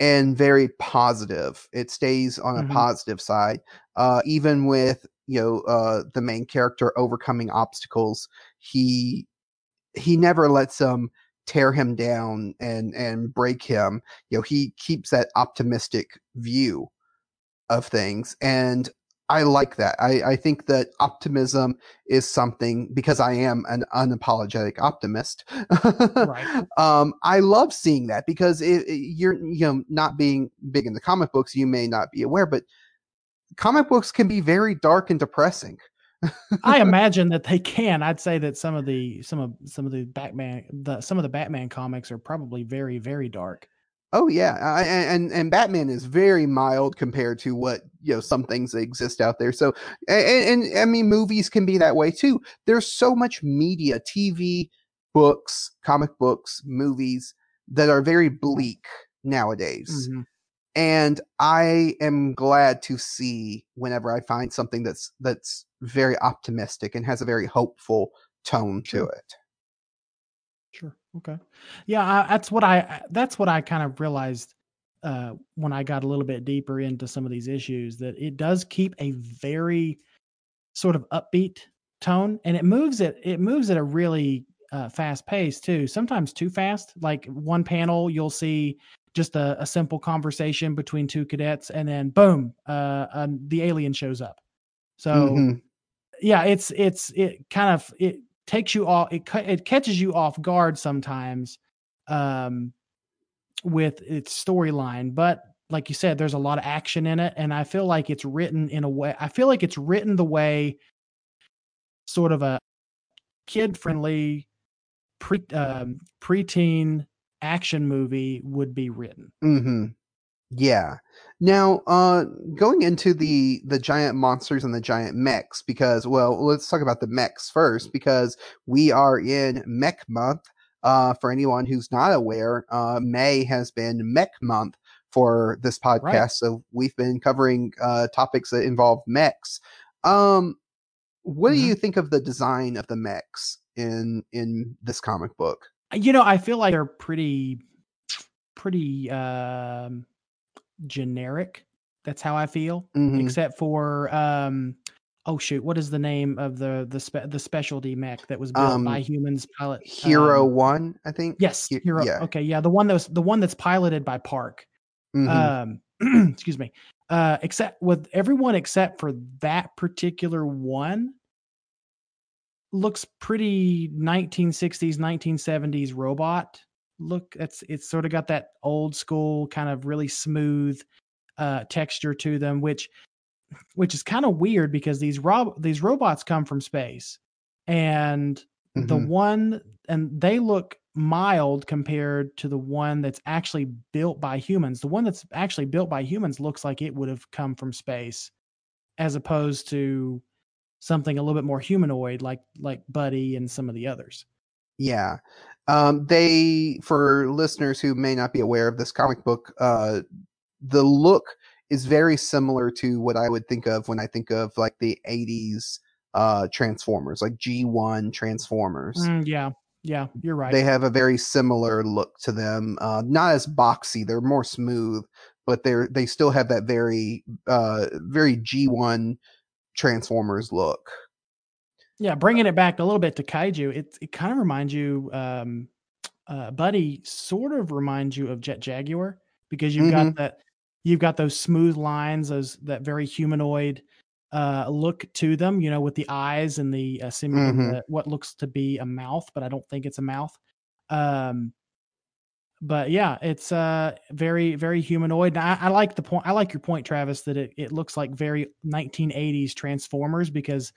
and very positive. It stays on a Mhm. positive side. Uh, even with you know uh, the main character overcoming obstacles, he he never lets them tear him down and and break him. You know he keeps that optimistic view of things, and I like that. I, I think that optimism is something because I am an unapologetic optimist. Right. um, I love seeing that because it, it- you're you know not being big in the comic books, you may not be aware, but comic books can be very dark and depressing. I imagine that they can. I'd say that some of the some of some of the Batman the some of the Batman comics are probably very very dark. Oh yeah, I, and and Batman is very mild compared to what you know some things that exist out there. So and, and I mean movies can be that way too. There's so much media, TV, books, comic books, movies that are very bleak nowadays. Mhm. And I am glad to see whenever I find something that's that's very optimistic and has a very hopeful tone to it. Okay. Yeah, I, that's what I that's what I kind of realized uh, when I got a little bit deeper into some of these issues that it does keep a very sort of upbeat tone, and it moves it it moves at a really uh, fast pace too. Sometimes too fast. Like one panel, you'll see just a, a simple conversation between two cadets, and then boom, uh, um, the alien shows up. So Mm-hmm. yeah, it's it's it kind of it takes you off it it catches you off guard sometimes um with its storyline, but like you said there's a lot of action in it and I feel like it's written in a way I feel like it's written the way sort of a kid friendly pre um, preteen action movie would be written. Mm-hmm. Yeah. Now, uh, going into the the giant monsters and the giant mechs, because well, let's talk about the mechs first, because we are in Mech Month. Uh, for anyone who's not aware, uh, May has been Mech Month for this podcast, Right. so we've been covering uh, topics that involve mechs. Um, what do Mhm. you think of the design of the mechs in in this comic book? You know, I feel like they're pretty pretty um generic. That's how I feel. Mhm. Except for um oh shoot, what is the name of the the spe- the specialty mech that was built by Um, humans pilot Hero um, One, I think. Yes, He- Hero. yeah. Okay, yeah, the one that was the one that's piloted by Park. Mhm. Um, excuse me. Uh, except with everyone except for that particular one looks pretty 1960s, 1970s robot look. It's it's sort of got that old school kind of really smooth uh texture to them, which which is kind of weird because these rob these robots come from space and the Mhm. one and they look mild compared to the one that's actually built by humans the one that's actually built by humans looks like it would have come from space as opposed to something a little bit more humanoid like like buddy and some of the others Yeah. Um, they, for listeners who may not be aware of this comic book, uh, the look is very similar to what I would think of when I think of like the 80s uh, Transformers, like G1 Transformers. Mm, yeah yeah you're right They have a very similar look to them. Uh, not as boxy; they're more smooth, but they're they still have that very uh, very G1 Transformers look. Yeah, bringing it back a little bit to kaiju, it it kind of reminds you, um, uh, Buddy sort of reminds you of Jet Jaguar because you've got that you've got those smooth lines, those that very humanoid uh, look to them, you know, with the eyes and the uh, Mhm. what looks to be a mouth, but I don't think it's a mouth. Um, but yeah, it's uh very very humanoid. And I, I like the point. I like your point, Travis, that it, it looks like very 1980s Transformers because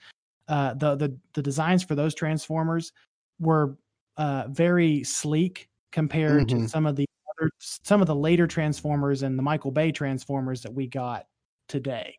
uh, the the the designs for those Transformers were uh, very sleek compared to Mhm. some of the other some of the later Transformers and the Michael Bay Transformers that we got today.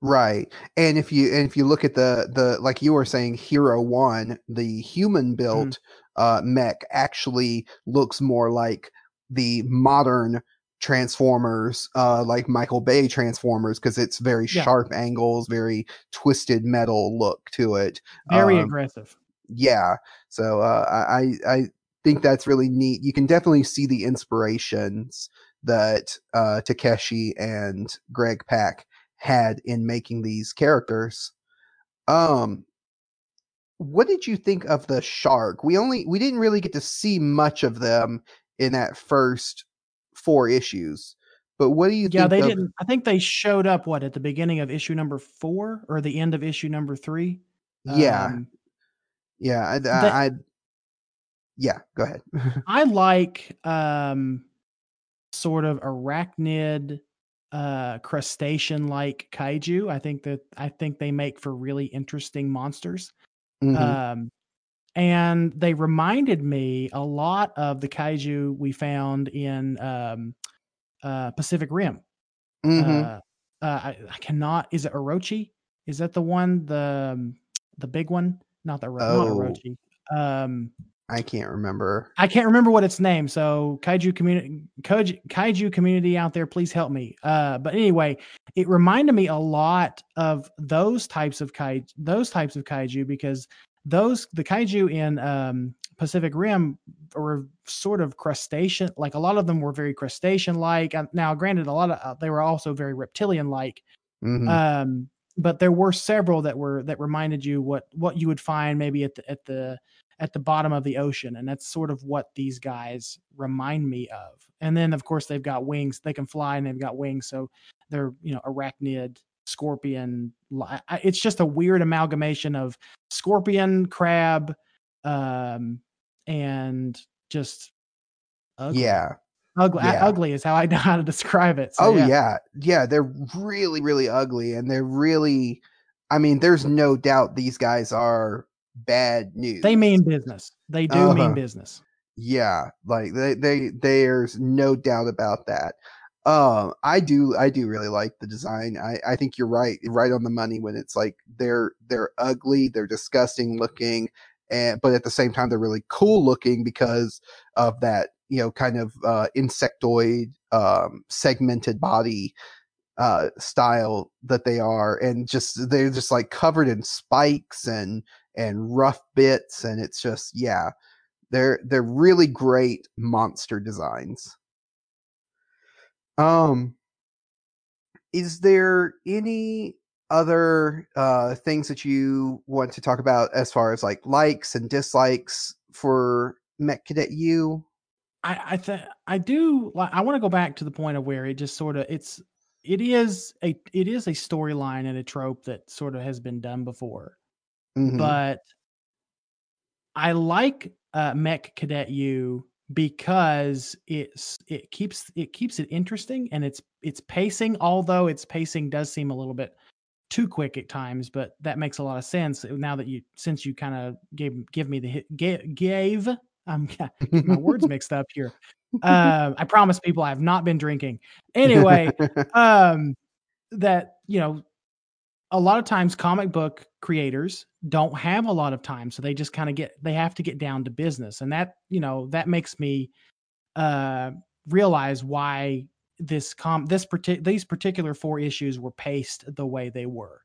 Right. And if you and if you look at the the like you were saying Hero 1, the human built uh mech actually looks more like the modern Transformers uh like Michael Bay Transformers because it's very Yeah. sharp angles, very twisted metal look to it. Very Um, aggressive. yeah. So uh I I I think that's really neat. You can definitely see the inspirations that uh Takeshi and Greg Pak had in making these characters. Um what did you think of the shark? We only we didn't really get to see much of them in that first four issues. But what do you Yeah, they of didn't. I think they showed up what at the beginning of issue number four or the end of issue number three. Yeah. Um, yeah, I, I, I yeah, go ahead. I like um sort of arachnid uh crustacean like kaiju. I think that I think they make for really interesting monsters. Mhm. Um and they reminded me a lot of the kaiju we found in um uh Pacific Rim. Mhm. Uh, uh I, I cannot is it Orochi? Is that the one the um, the big one? Not the Oro- not Oh. Orochi. Um I can't remember. I can't remember what its name. So kaiju community, kaiju, kaiju community out there, please help me. Uh, but anyway, it reminded me a lot of those types of kaiju, those types of kaiju because those the kaiju in um, Pacific Rim were sort of crustacean. Like a lot of them were very crustacean like. Now, granted, a lot of uh, they were also very reptilian like. Mhm. Um, but there were several that were that reminded you what what you would find maybe at the at the at the bottom of the ocean, and that's sort of what these guys remind me of. And then, of course, they've got wings; they can fly and they've got wings, so they're you know arachnid, scorpion. It's just a weird amalgamation of scorpion, crab, um, and just ugly. yeah. ugly. yeah. Ugly is how I know how to describe it. So, oh yeah. yeah, They're really, really ugly, and they're really. I mean, there's no doubt these guys are bad news. they mean business. They do Uh-huh. mean business. Yeah, like they, they, there's no doubt about that. Uh, I do, I do really like the design. I, I think you're right, right on the money when it's like they're, they're ugly, they're disgusting looking, and but at the same time they're really cool looking because of that, you know, kind of uh, insectoid, um, segmented body uh style that they are and just they're just like covered in spikes and and rough bits and it's just yeah they're they're really great monster designs um is there any other uh things that you want to talk about as far as like likes and dislikes for Mech Cadet Yu? I I th- I do I want to go back to the point of where it just sort of it's it is a it is a storyline and a trope that sort of has been done before. Mhm. But I like uh Mech Cadet Yu because it's it keeps it keeps it interesting and it's it's pacing although its pacing does seem a little bit too quick at times but that makes a lot of sense now that you since you kind of gave give me the hit gave, gave I'm my words mixed up here. Uh, I promise people I have not been drinking. Anyway, um, that you know, a lot of times comic book creators don't have a lot of time, so they just kind of get they have to get down to business, and that you know that makes me uh realize why this com this partic- these particular four issues were paced the way they were.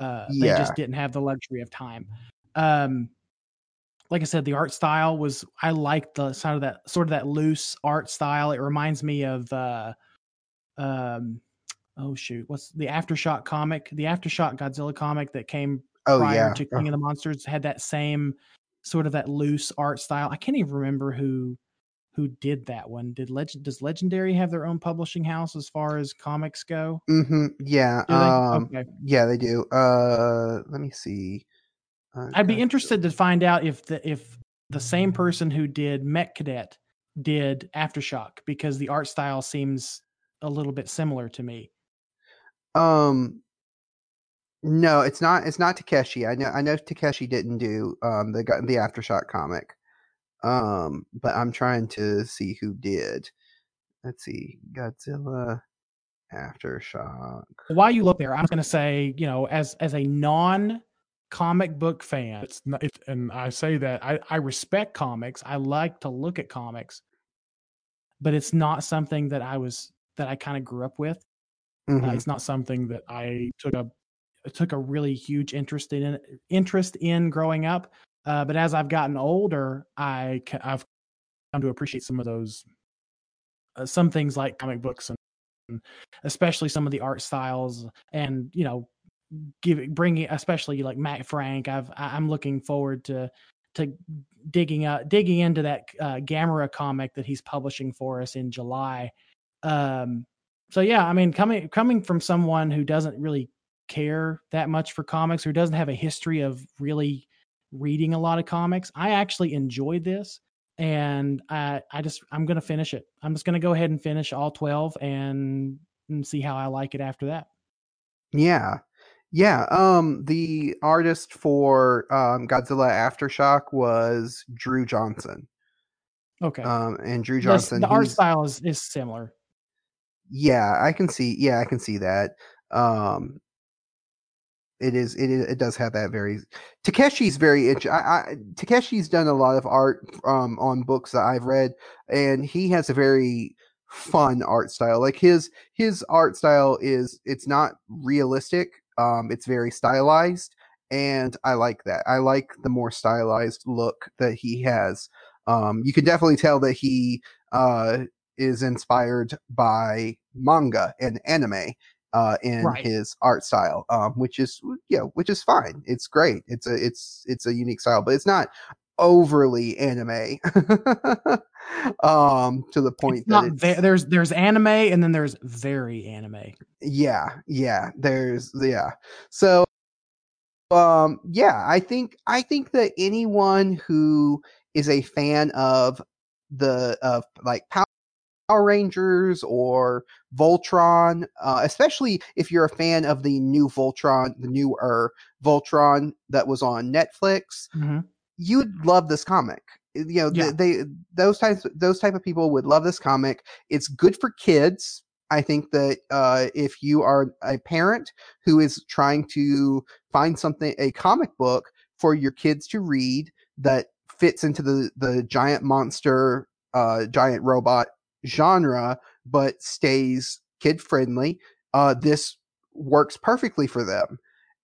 Uh, they just didn't have the luxury of time. Um, like I said, the art style was I like the sort of that sort of that loose art style. It reminds me of uh um oh shoot, what's the Aftershock comic? The Aftershock Godzilla comic that came oh prior yeah. to King of the Monsters had that same sort of that loose art style. I can't even remember who who did that one. Did Legend does Legendary have their own publishing house as far as comics go? hmm Yeah. Um, okay. Yeah, they do. Uh, let me see. Uh, I'd be interested to find out if the if the same person who did Mech Cadet did Aftershock because the art style seems a little bit similar to me. Um, no, it's not. It's not Takeshi. I know. I know Takeshi didn't do um the the aftershock comic. Um, but I'm trying to see who did. Let's see, Godzilla, aftershock. While you look there, I'm going to say, you know, as as a non comic book fan, it's not, and I say that I, I respect comics. I like to look at comics, but it's not something that I was that I kind of grew up with. Uh, Mhm. it's not something that I took a took a really huge interest in interest in growing up. Uh, but as I've gotten older, I I've come to appreciate some of those uh, some things like comic books and, and especially some of the art styles and you know giving bringing especially like Matt Frank. I've I'm looking forward to to digging uh digging into that uh, Gamera comic that he's publishing for us in July. Um, so yeah, I mean, coming coming from someone who doesn't really care that much for comics, or doesn't have a history of really reading a lot of comics, I actually enjoyed this, and I I just I'm gonna finish it. I'm just gonna go ahead and finish all twelve and, and see how I like it after that. Yeah. Yeah. Um, the artist for um Godzilla Aftershock was Drew Johnson. Okay, Um, and Drew Johnson. the art style is is similar. Yeah, I can see. Yeah, I can see that. Um, it is. It is, it does have that very. Takeshi's very. int- I, I Takeshi's done a lot of art um on books that I've read, and he has a very fun art style. Like his his art style is it's not realistic. Um, it's very stylized, and I like that. I like the more stylized look that he has. Um, you can definitely tell that he uh, is inspired by manga and anime uh, in Right. his art style, um, which is yeah, which is fine. It's great. It's a it's it's a unique style, but it's not overly anime um to the point It's that ve- there's there's anime and then there's very anime. yeah yeah there's yeah so um yeah i think i think that anyone who is a fan of the of like power rangers or voltron uh, especially if you're a fan of the new voltron the newer voltron that was on netflix Mhm. you'd love this comic you know Yeah. they, they those types those type of people would love this comic it's good for kids i think that uh, if you are a parent who is trying to find something a comic book for your kids to read that fits into the the giant monster uh, giant robot genre but stays kid friendly uh, this works perfectly for them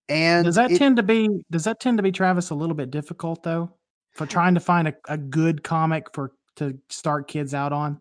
and Does that it- tend to be does that tend to be Travis a little bit difficult though for trying to find a, a good comic for to start kids out on?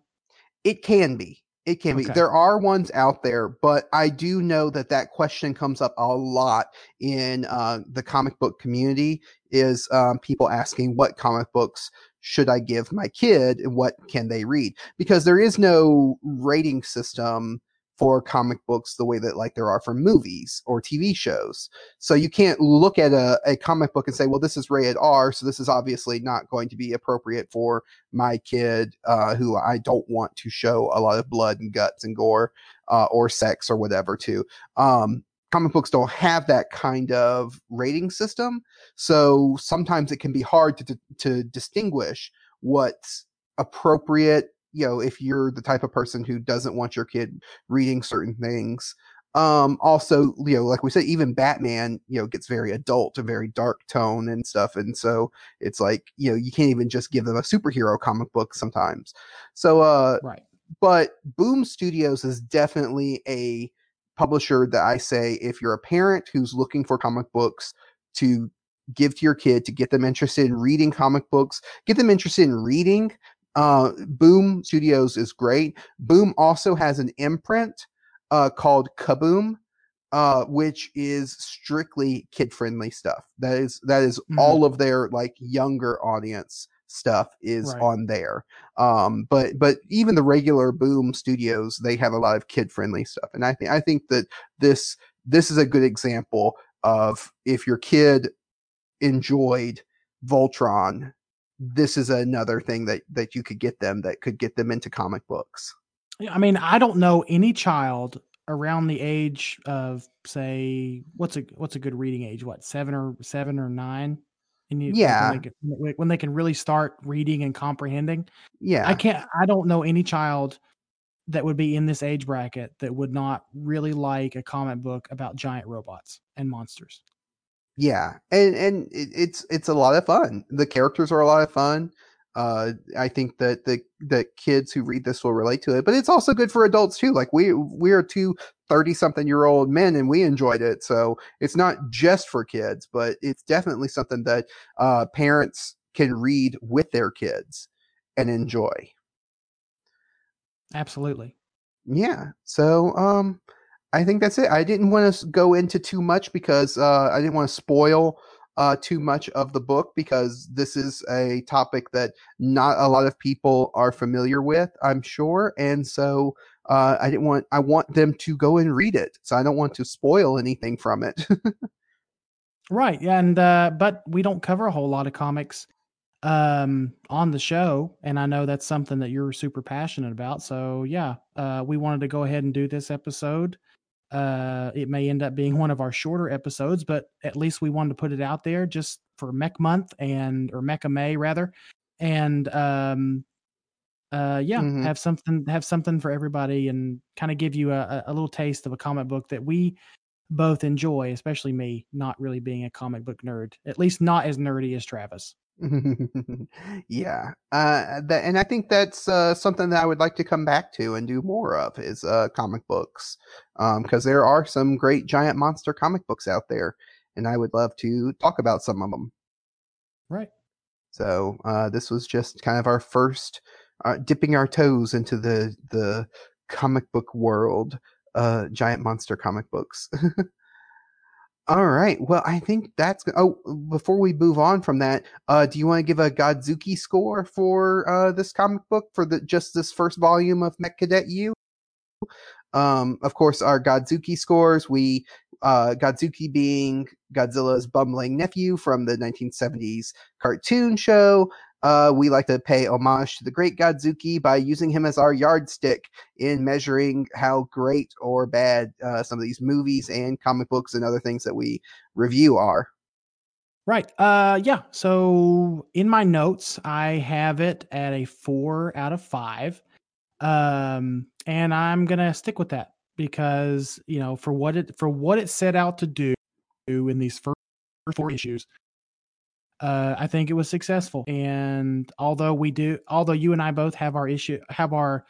It can be. It can be. There are ones out there, but I do know that that question comes up a lot in uh, the comic book community. Is um, people asking what comic books should I give my kid and what can they read? Because there is no rating system for comic books the way that like there are for movies or TV shows. So you can't look at a, a comic book and say, well, this is rated R, so this is obviously not going to be appropriate for my kid uh, who I don't want to show a lot of blood and guts and gore uh, or sex or whatever to. Um, comic books don't have that kind of rating system, so sometimes it can be hard to to, to distinguish what's appropriate. You know, if you're the type of person who doesn't want your kid reading certain things. Um, also, you know, like we said, even Batman, you know, gets very adult, a very dark tone and stuff, and so it's like you know you can't even just give them a superhero comic book sometimes so uh Right. but boom studios is definitely a publisher that i say if you're a parent who's looking for comic books to give to your kid to get them interested in reading comic books get them interested in reading uh boom studios is great boom also has an imprint uh called kaboom uh, which is strictly kid friendly stuff. That is that is Mhm. all of their like younger audience stuff is Right. on there. Um, but but even the regular Boom Studios, they have a lot of kid friendly stuff, and I think I think that this this is a good example of if your kid enjoyed Voltron, this is another thing that that you could get them that could get them into comic books. I mean, I don't know any child around the age of say what's a what's a good reading age? What seven or seven or nine? And you, like, Yeah. when, they can, when they can really start reading and comprehending. Yeah, I can't. I don't know any child that would be in this age bracket that would not really like a comic book about giant robots and monsters. Yeah, and and it, it's it's a lot of fun. The characters are a lot of fun. Uh, I think that the that kids who read this will relate to it, but it's also good for adults too. Like we we are two 30 something year old men and we enjoyed it. So it's not just for kids, but it's definitely something that uh, parents can read with their kids and enjoy. Absolutely. Yeah. So um I think that's it. I didn't want to go into too much because uh I didn't want to spoil uh too much of the book because this is a topic that not a lot of people are familiar with, I'm sure. And so uh I didn't want I want them to go and read it. So I don't want to spoil anything from it. Right. And uh but we don't cover a whole lot of comics um on the show and I know that's something that you're super passionate about. So yeah, uh we wanted to go ahead and do this episode. Uh it may end up being one of our shorter episodes, but at least we wanted to put it out there just for Mech Month and or Mecha May rather. And um uh yeah, Mhm. have something have something for everybody and kind of give you a- a little taste of a comic book that we both enjoy, especially me, not really being a comic book nerd, at least not as nerdy as Travis. yeah. Uh that and I think that's uh something that I would like to come back to and do more of is uh comic books. Um because there are some great giant monster comic books out there. and I would love to talk about some of them. Right. So uh, this was just kind of our first uh, dipping our toes into the the comic book world, uh, giant monster comic books. All right. Well, I think that's. Oh, before we move on from that, uh, do you want to give a Godzooky score for uh, this comic book for the just this first volume of Mech Cadet Yu? Um, of course, our Godzooky scores. We uh, Godzooky being Godzilla's bumbling nephew from the 1970s cartoon show. Uh, we like to pay homage to the great Godzooky by using him as our yardstick in measuring how great or bad uh, some of these movies and comic books and other things that we review are. Right. Uh yeah. So in my notes, I have it at a four out of five. Um, and I'm gonna stick with that because you know for what it for what it set out to do in these first four issues, uh, I think it was successful. And although we do, although you and I both have our issue, have our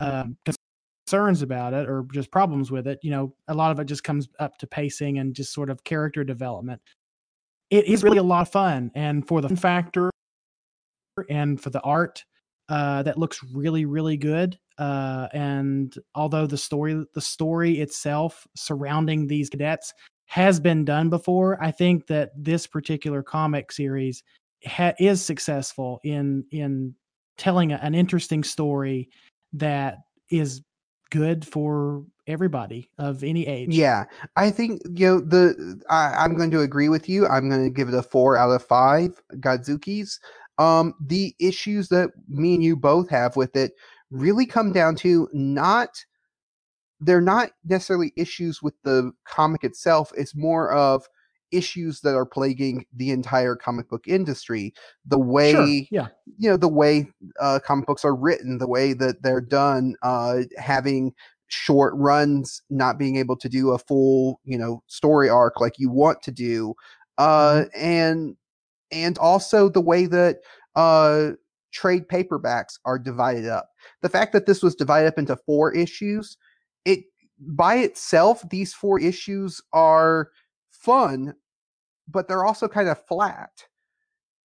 um, concerns about it or just problems with it, you know, a lot of it just comes up to pacing and just sort of character development. It is really a lot of fun, and for the factor and for the art, uh, that looks really, really good. Uh, and although the story, the story itself surrounding these cadets has been done before. I think that this particular comic series ha- is successful in in telling a, an interesting story that is good for everybody of any age. Yeah, I think you know the. I, am going to agree with you. I'm going to give it a four out of five Godzookys. Um, the issues that me and you both have with it really come down to not they're not necessarily issues with the comic itself. It's more of issues that are plaguing the entire comic book industry. The way, sure, yeah, you know, the way uh, comic books are written, the way that they're done, uh, having short runs, not being able to do a full, you know, story arc like you want to do, uh, mm-hmm. and and also the way that uh, trade paperbacks are divided up. The fact that this was divided up into four issues it by itself these four issues are fun but they're also kind of flat.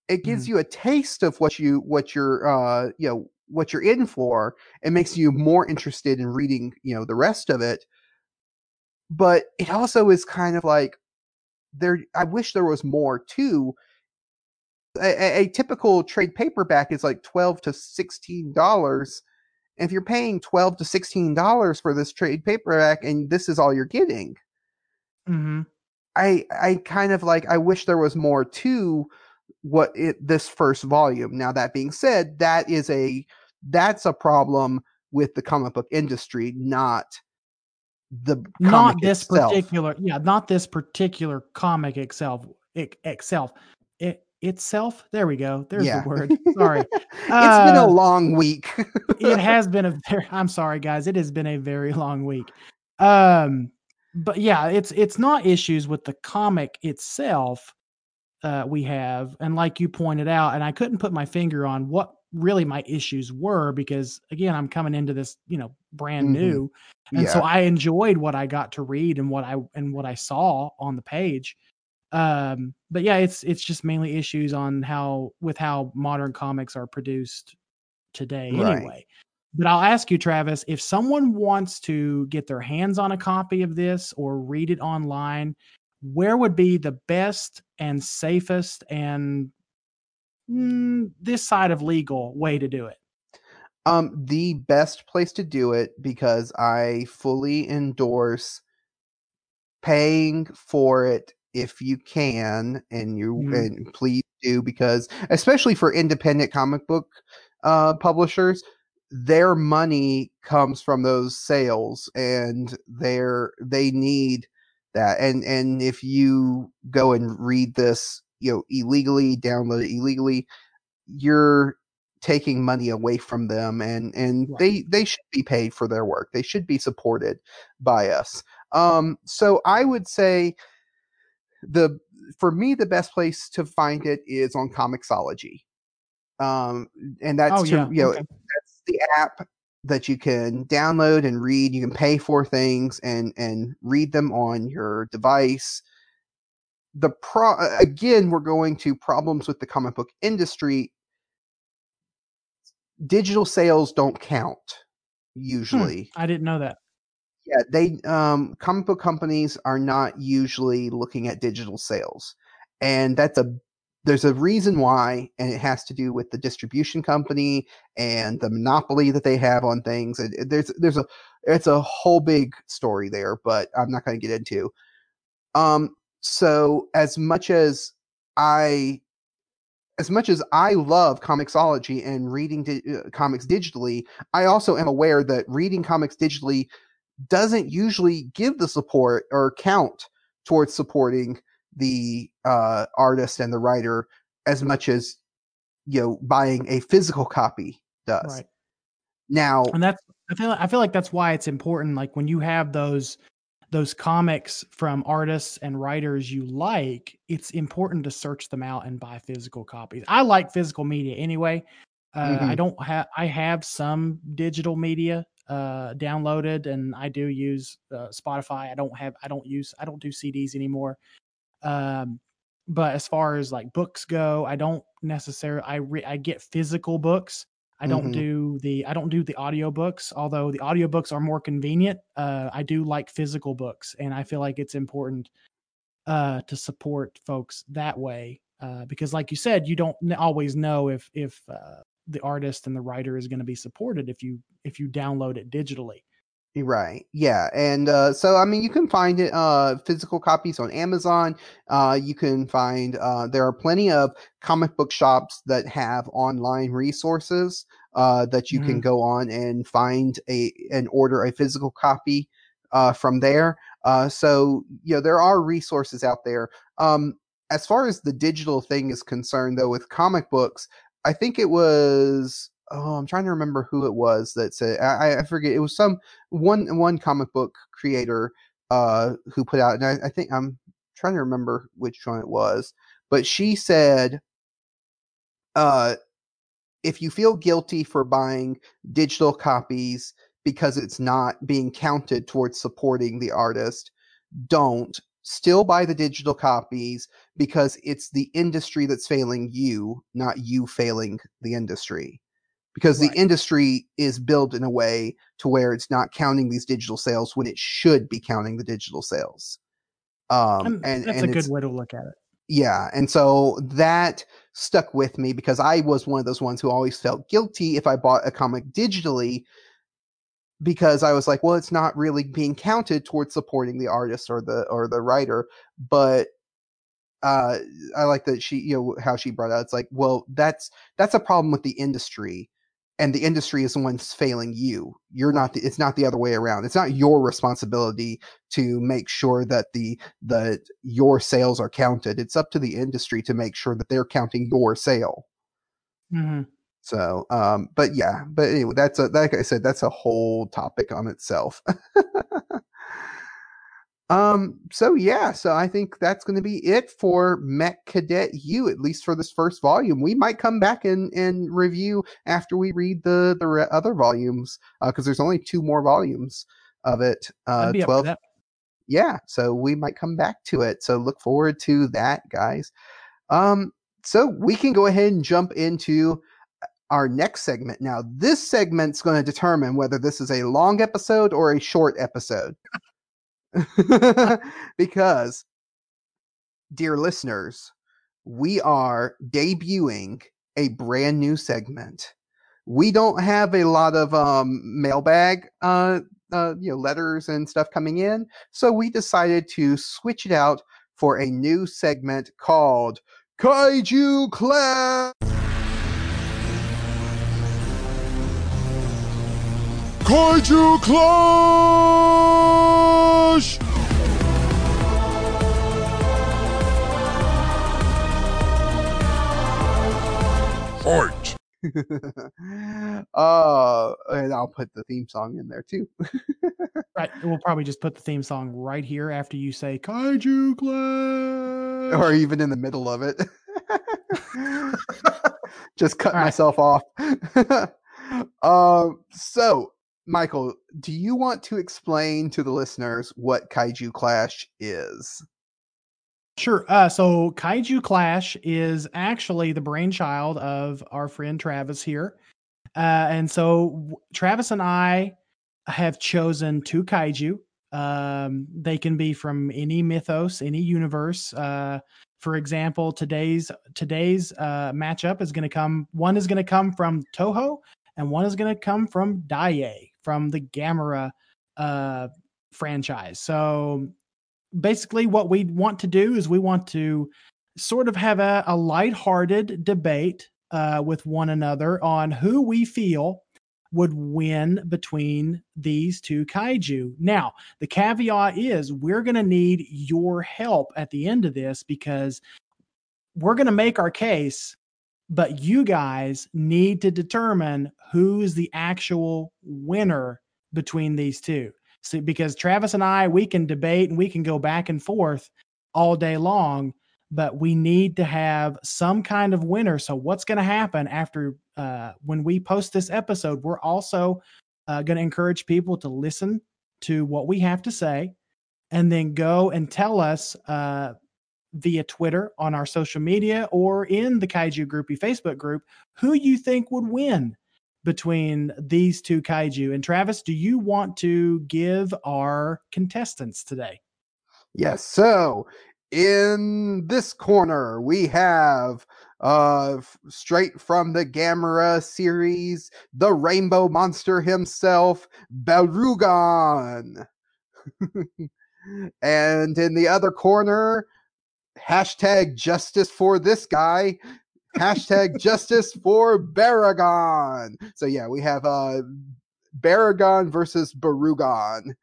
It gives mm-hmm. you a taste of what you what you're uh you know what you're in for. It makes you more interested in reading you know the rest of it. But it also is kind of like there i wish there was more too. A, a typical trade paperback is like 12 to 16 dollars if you're paying 12 to 16 dollars for this trade paperback and this is all you're getting mm-hmm. i i kind of like i wish there was more to what it this first volume now that being said that is a that's a problem with the comic book industry not the not this itself. particular yeah not this particular comic itself itself it itself. There we go. There's yeah. the word. Sorry. it's uh, been a uh, long week. it has been a very I'm sorry guys. It has been a very long week. Um but yeah, it's it's not issues with the comic itself uh we have and like you pointed out and I couldn't put my finger on what really my issues were because again, I'm coming into this, you know, brand mm-hmm. new. And yeah. so I enjoyed what I got to read and what I and what I saw on the page um but yeah it's it's just mainly issues on how with how modern comics are produced today right. anyway but i'll ask you travis if someone wants to get their hands on a copy of this or read it online where would be the best and safest and mm, this side of legal way to do it um the best place to do it because i fully endorse paying for it if you can and you mm-hmm. and please do because especially for independent comic book uh, publishers their money comes from those sales and they're they need that and and if you go and read this you know illegally download it illegally you're taking money away from them and and right. they they should be paid for their work they should be supported by us um so i would say the for me the best place to find it is on Comixology. Um, and that's oh, to, yeah. you know okay. that's the app that you can download and read. You can pay for things and and read them on your device. the pro again we're going to problems with the comic book industry digital sales don't count usually hmm, i didn't know that yeah they um comic book companies are not usually looking at digital sales and that's a there's a reason why and it has to do with the distribution company and the monopoly that they have on things and there's there's a it's a whole big story there but i'm not going to get into. Um so as much as I as much as I love Comixology and reading di- uh, comics digitally, I also am aware that reading comics digitally doesn't usually give the support or count towards supporting the uh, artist and the writer as much as you know buying a physical copy does. Right. Now, and that's I feel I feel like that's why it's important. Like when you have those those comics from artists and writers you like, it's important to search them out and buy physical copies. I like physical media anyway. Uh, mm-hmm. I don't have I have some digital media uh, downloaded, and I do use uh, Spotify. I don't have I don't use I don't do CDs anymore. Um, but as far as like books go, I don't necessarily I re- I get physical books I don't mm-hmm. do the I don't do the audiobooks, although the audiobooks are more convenient. Uh, I do like physical books, and I feel like it's important uh, to support folks that way uh, because, like you said, you don't always know if if uh, the artist and the writer is going to be supported if you if you download it digitally. Right. Yeah. And uh, so, I mean, you can find it uh, physical copies on Amazon. Uh, you can find uh, there are plenty of comic book shops that have online resources uh, that you mm-hmm. can go on and find a and order a physical copy uh, from there. Uh, so, you know, there are resources out there. Um, as far as the digital thing is concerned, though, with comic books, I think it was oh, I'm trying to remember who it was that said I, I forget. It was some one one comic book creator uh, who put out, and I, I think I'm trying to remember which one it was, but she said, uh, if you feel guilty for buying digital copies because it's not being counted towards supporting the artist, don't. Still buy the digital copies because it's the industry that's failing you, not you failing the industry because right. the industry is built in a way to where it's not counting these digital sales when it should be counting the digital sales. Um, and that's and a good way to look at it. Yeah, and so that stuck with me because I was one of those ones who always felt guilty if I bought a comic digitally because I was like, well, it's not really being counted towards supporting the artist or the or the writer, but uh, I like that she, you know, how she brought out. It's like, well, that's that's a problem with the industry and the industry is the one's failing you you're not the, it's not the other way around it's not your responsibility to make sure that the the your sales are counted it's up to the industry to make sure that they're counting your sale mm-hmm. So um but yeah but anyway that's a like i said that's a whole topic on itself Um, so yeah, so I think that's going to be it for Mech Cadet Yu, at least for this first volume. We might come back and, and review after we read the the re- other volumes because uh, there's only two more volumes of it. Uh, Twelve. Yeah, so we might come back to it. So look forward to that, guys. Um, so we can go ahead and jump into our next segment. Now, this segment's going to determine whether this is a long episode or a short episode. because, dear listeners, we are debuting a brand new segment. We don't have a lot of um, mailbag, uh, uh, you know, letters and stuff coming in, so we decided to switch it out for a new segment called Kaiju Clash. Kaiju Clash! Fight! uh, and I'll put the theme song in there too. right. We'll probably just put the theme song right here after you say Kaiju Clash. Or even in the middle of it. just cut right. myself off. um, so Michael, do you want to explain to the listeners what Kaiju Clash is? Sure. Uh, so Kaiju Clash is actually the brainchild of our friend Travis here. Uh, and so Travis and I have chosen two kaiju. Um, they can be from any mythos, any universe. Uh, for example, today's today's uh, matchup is going to come. One is going to come from Toho, and one is going to come from Daiei from the Gamera uh, franchise. So basically, what we want to do is we want to sort of have a, a lighthearted debate uh, with one another on who we feel would win between these two kaiju. Now, the caveat is we're going to need your help at the end of this because we're going to make our case, but you guys need to determine who is the actual winner between these two. Because Travis and I, we can debate and we can go back and forth all day long, but we need to have some kind of winner. So, what's going to happen after uh, when we post this episode? We're also uh, going to encourage people to listen to what we have to say and then go and tell us uh, via Twitter on our social media or in the Kaiju Groupie Facebook group who you think would win between these two kaiju. And Travis, do you want to give our contestants today? Yes. So in this corner, we have uh straight from the Gamera series, the rainbow monster himself, Barugon. and in the other corner, hashtag justice for this guy, Hashtag justice for Baragon. So yeah, we have uh Baragon versus Barugon.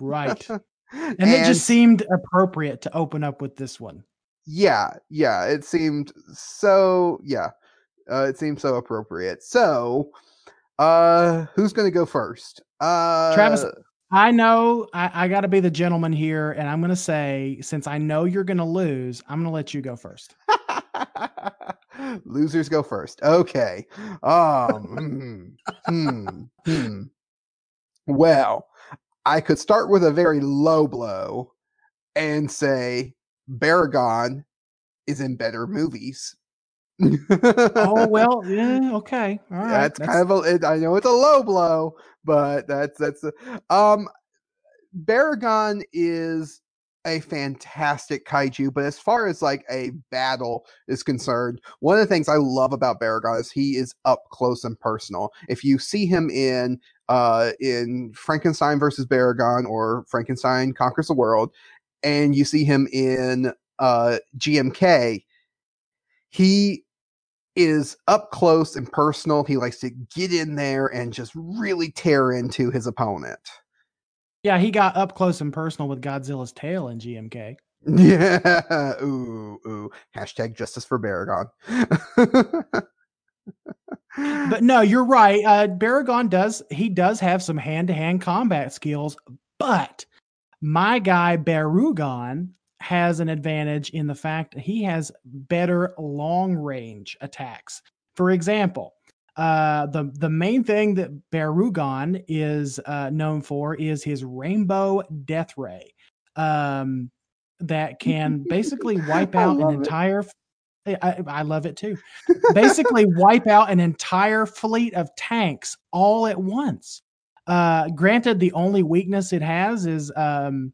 Right. and, and it just seemed appropriate to open up with this one. Yeah, yeah. It seemed so yeah. Uh it seemed so appropriate. So uh who's gonna go first? Uh Travis I know I, I got to be the gentleman here, and I'm going to say, since I know you're going to lose, I'm going to let you go first. Losers go first. Okay. Um, hmm, hmm, hmm. Well, I could start with a very low blow and say Baragon is in better movies. oh well, yeah, okay, all right. That's, that's... kind of a. It, I know it's a low blow, but that's that's um. Baragon is a fantastic kaiju, but as far as like a battle is concerned, one of the things I love about Baragon is he is up close and personal. If you see him in uh in Frankenstein versus Baragon or Frankenstein Conquers the World, and you see him in uh GMK, he is up close and personal. He likes to get in there and just really tear into his opponent. Yeah, he got up close and personal with Godzilla's tail in GMK. Yeah. Ooh, ooh. Hashtag justice for Baragon. but no, you're right. Uh, Baragon does he does have some hand to hand combat skills, but my guy Barugon has an advantage in the fact he has better long range attacks. For example, uh, the the main thing that Barugon is uh, known for is his rainbow death ray, um, that can basically wipe out an entire. It. I, I love it too. basically, wipe out an entire fleet of tanks all at once. Uh, granted, the only weakness it has is um,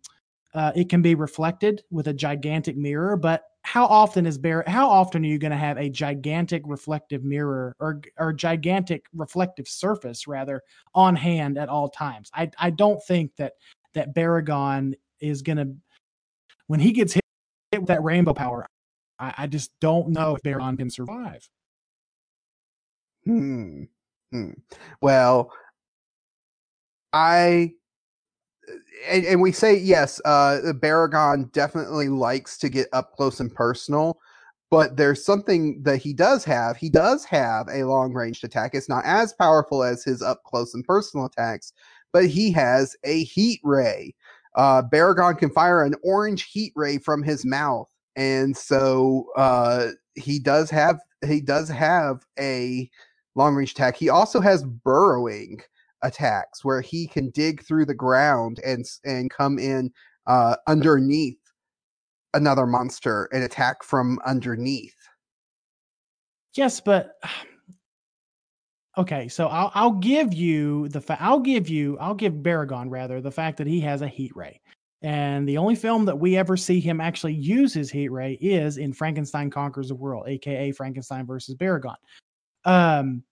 uh, it can be reflected with a gigantic mirror, but how often is Bear? How often are you going to have a gigantic reflective mirror or or gigantic reflective surface rather on hand at all times? I I don't think that that Baragon is going to when he gets hit hit with that rainbow power. I, I just don't know if Baragon can survive. Hmm. hmm. Well, I and, and, we say yes, uh, Baragon definitely likes to get up close and personal, but there's something that he does have. He does have a long range attack. It's not as powerful as his up close and personal attacks, but he has a heat ray. Uh, Baragon can fire an orange heat ray from his mouth, and so uh, he does have he does have a long range attack. He also has burrowing attacks where he can dig through the ground and and come in uh, underneath another monster and attack from underneath. Yes, but okay, so I'll I'll give you the fa- I'll give you I'll give Baragon rather the fact that he has a heat ray. And the only film that we ever see him actually use his heat ray is in Frankenstein Conquers the World, aka Frankenstein versus Baragon. Um,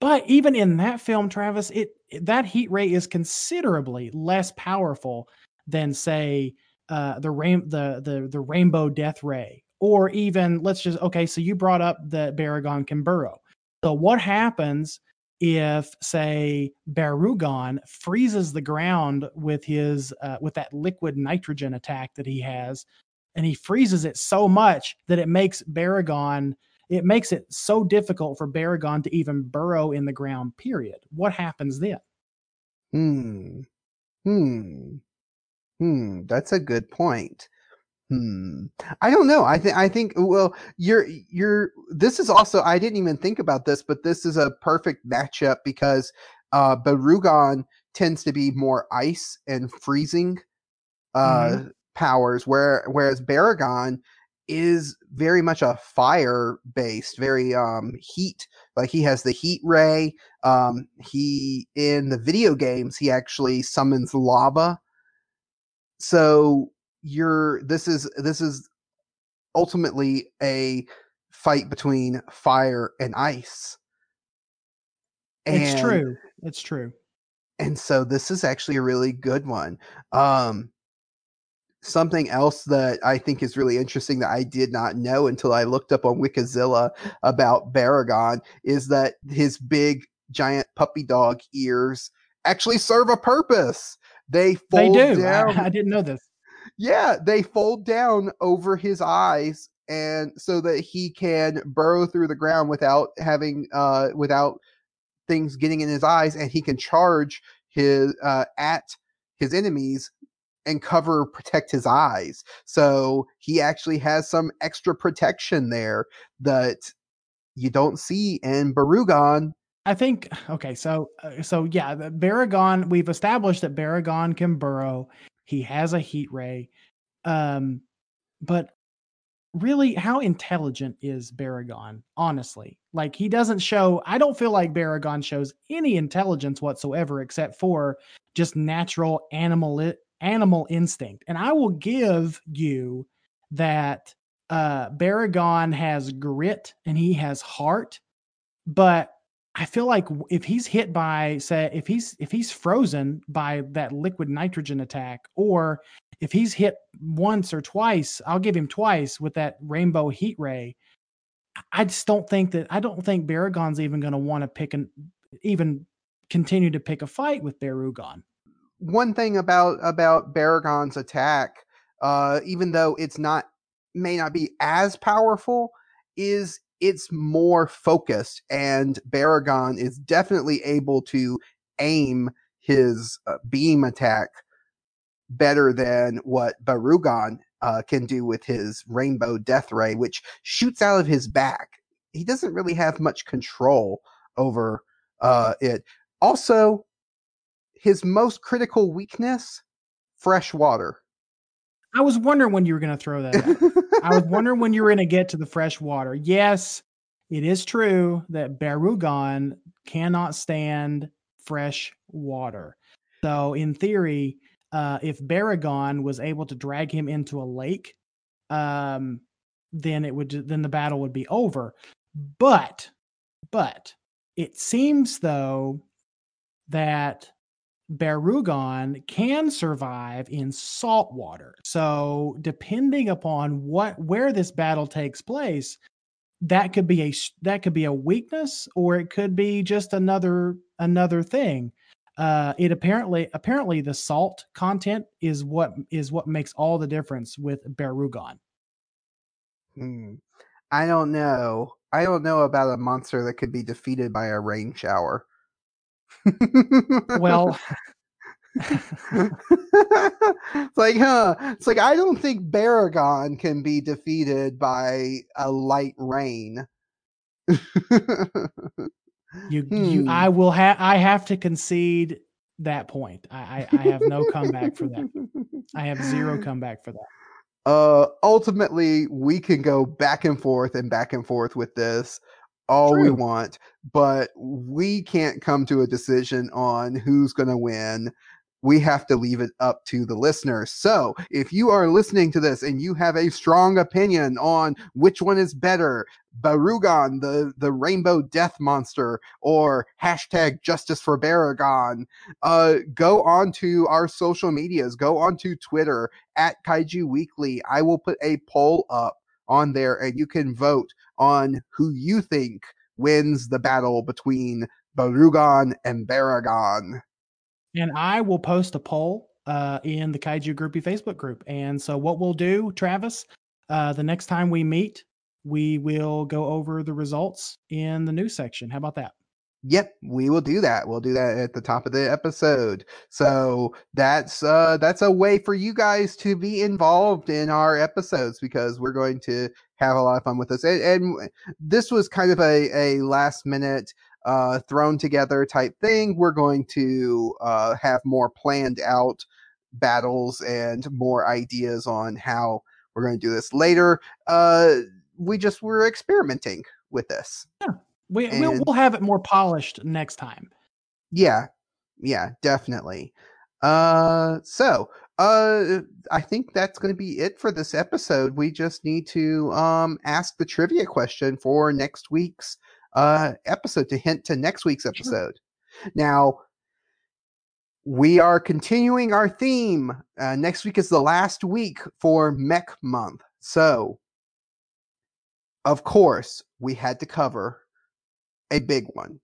but even in that film, Travis, it that heat ray is considerably less powerful than say uh, the rain the the the rainbow death ray, or even let's just okay. So you brought up that Baragon can burrow. So what happens if say Barugon freezes the ground with his uh, with that liquid nitrogen attack that he has, and he freezes it so much that it makes Baragon it makes it so difficult for Baragon to even burrow in the ground. Period. What happens then? Hmm. Hmm. Hmm. That's a good point. Hmm. I don't know. I think I think well, you're you're this is also I didn't even think about this, but this is a perfect matchup because uh Barugon tends to be more ice and freezing uh mm-hmm. powers where whereas Baragon is very much a fire based, very um heat like he has the heat ray. Um he in the video games he actually summons lava. So you're this is this is ultimately a fight between fire and ice. And, it's true. It's true. And so this is actually a really good one. Um something else that I think is really interesting that I did not know until I looked up on Wikizilla about Baragon is that his big giant puppy dog ears actually serve a purpose. They fold they do. down. I, I didn't know this. Yeah, they fold down over his eyes and so that he can burrow through the ground without having uh without things getting in his eyes and he can charge his uh at his enemies and cover protect his eyes. So he actually has some extra protection there that you don't see in Barugon. I think okay, so uh, so yeah, Baragon. We've established that Baragon can burrow. He has a heat ray, um, but really, how intelligent is Baragon? Honestly, like he doesn't show. I don't feel like Baragon shows any intelligence whatsoever, except for just natural animal animal instinct. And I will give you that uh Baragon has grit and he has heart, but I feel like if he's hit by say if he's if he's frozen by that liquid nitrogen attack or if he's hit once or twice, I'll give him twice with that rainbow heat ray. I just don't think that I don't think Baragon's even going to want to pick an even continue to pick a fight with Barugon one thing about about Baragon's attack, uh, even though it's not may not be as powerful, is it's more focused, and Baragon is definitely able to aim his uh, beam attack better than what Barugon uh, can do with his Rainbow Death Ray, which shoots out of his back. He doesn't really have much control over uh, it. Also, his most critical weakness fresh water. I was wondering when you were going to throw that. I was wondering when you were going to get to the fresh water. Yes, it is true that Barugon cannot stand fresh water. So, in theory, uh, if Baragon was able to drag him into a lake, um, then it would then the battle would be over. But, but it seems though that Barugon can survive in salt water. So, depending upon what where this battle takes place, that could be a that could be a weakness or it could be just another another thing. Uh, it apparently apparently the salt content is what is what makes all the difference with Barugon. Hmm. I don't know. I don't know about a monster that could be defeated by a rain shower well, it's like, huh? It's like I don't think Baragon can be defeated by a light rain. you, hmm. you, I will have, I have to concede that point. I, I, I have no comeback for that. I have zero comeback for that. uh ultimately we can go back and forth and back and forth with this all we want but we can't come to a decision on who's going to win. We have to leave it up to the listeners so if you are listening to this and you have a strong opinion on which one is better Barugon, the the rainbow death monster or hashtag justice for baragon uh go on to our social medias. Go on to twitter at Kaiju Weekly. I will put a poll up on there and you can vote on who you think wins the battle between Barugon and Baragon. And I will post a poll uh, in the Kaiju Groupie Facebook group. And so, what we'll do, Travis, uh, the next time we meet, we will go over the results in the news section. How about that? Yep, we will do that. We'll do that at the top of the episode. So that's uh that's a way for you guys to be involved in our episodes because we're going to have a lot of fun with this. And, and this was kind of a, a last minute uh thrown together type thing. We're going to uh have more planned out battles and more ideas on how we're going to do this later. Uh we just were experimenting with this. Yeah. We, And- we'll, we'll have it more polished next time. Yeah. Yeah, definitely. Uh so uh I think that's gonna be it for this episode. We just need to um ask the trivia question for next week's uh episode to hint to next week's episode. Now we are continuing our theme. Uh, next week is the last week for Mech Month. So, of course, we had to cover a big one.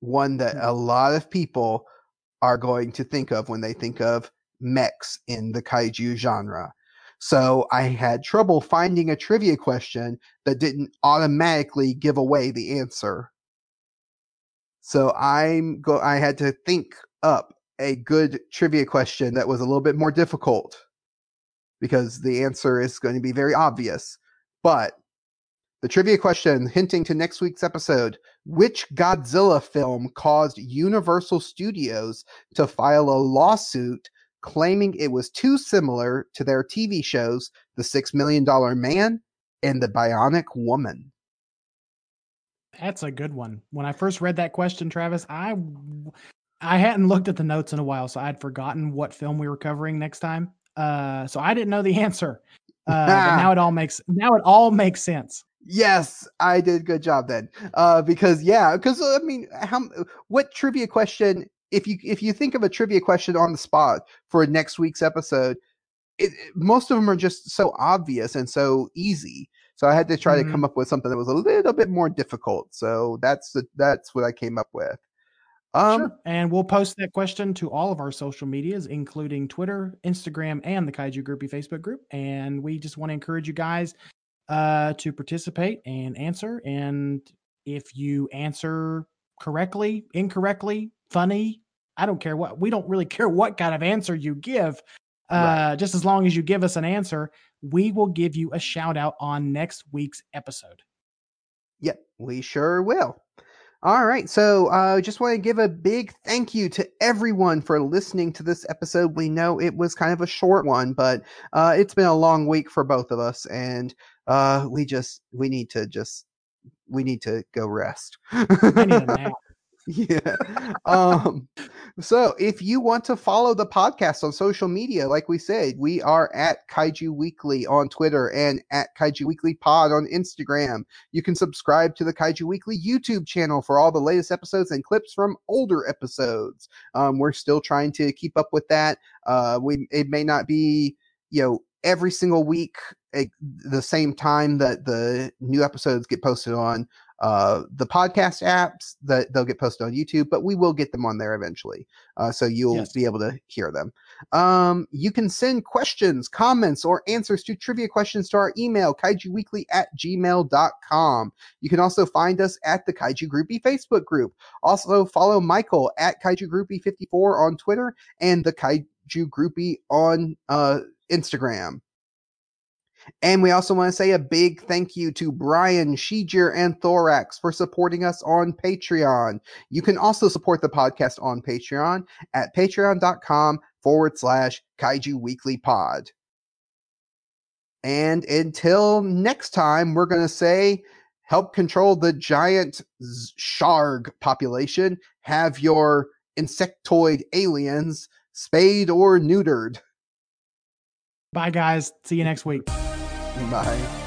One that a lot of people are going to think of when they think of mechs in the kaiju genre. So I had trouble finding a trivia question that didn't automatically give away the answer. So I'm go I had to think up a good trivia question that was a little bit more difficult because the answer is going to be very obvious. But the trivia question hinting to next week's episode, which Godzilla film caused Universal Studios to file a lawsuit claiming it was too similar to their TV shows The 6 million dollar man and The Bionic Woman? That's a good one. When I first read that question, Travis, I I hadn't looked at the notes in a while, so I'd forgotten what film we were covering next time. Uh, so I didn't know the answer. Uh, but now it all makes now it all makes sense. Yes, I did good job then. Uh, because yeah, because I mean, how what trivia question? If you if you think of a trivia question on the spot for next week's episode, it, most of them are just so obvious and so easy. So I had to try Mhm. to come up with something that was a little bit more difficult. So that's the, that's what I came up with. Um, sure. And we'll post that question to all of our social medias, including Twitter, Instagram, and the Kaiju Groupie Facebook group. And we just want to encourage you guys uh, to participate and answer. And if you answer correctly, incorrectly, funny, I don't care what, we don't really care what kind of answer you give. Uh, Right. Just as long as you give us an answer, we will give you a shout out on next week's episode. Yep, we sure will. All right, so I uh, just want to give a big thank you to everyone for listening to this episode. We know it was kind of a short one, but uh, it's been a long week for both of us, and uh, we just we need to just we need to go rest. I need a nap. Yeah. Um, so if you want to follow the podcast on social media, like we said, we are at Kaiju Weekly on Twitter and at Kaiju Weekly Pod on Instagram. You can subscribe to the Kaiju Weekly YouTube channel for all the latest episodes and clips from older episodes. Um, we're still trying to keep up with that. Uh, we it may not be you know every single week at the same time that the new episodes get posted on uh, the podcast apps that they'll get posted on YouTube, but we will get them on there eventually. Uh, so you'll Yes. be able to hear them. Um, you can send questions, comments, or answers to trivia questions to our email, kaijuweekly at gmail.com. You can also find us at the Kaiju Groupie Facebook group. Also follow Michael at Kaiju Groupie 54 on Twitter and the Kaiju Groupie on uh, Instagram. And we also want to say a big thank you to Brian, Shijir and Thorax for supporting us on Patreon. You can also support the podcast on Patreon at patreon.com forward slash kaiju weekly pod. And until next time, we're going to say help control the giant sharg population, have your insectoid aliens spayed or neutered. Bye, guys. See you next week. Bye.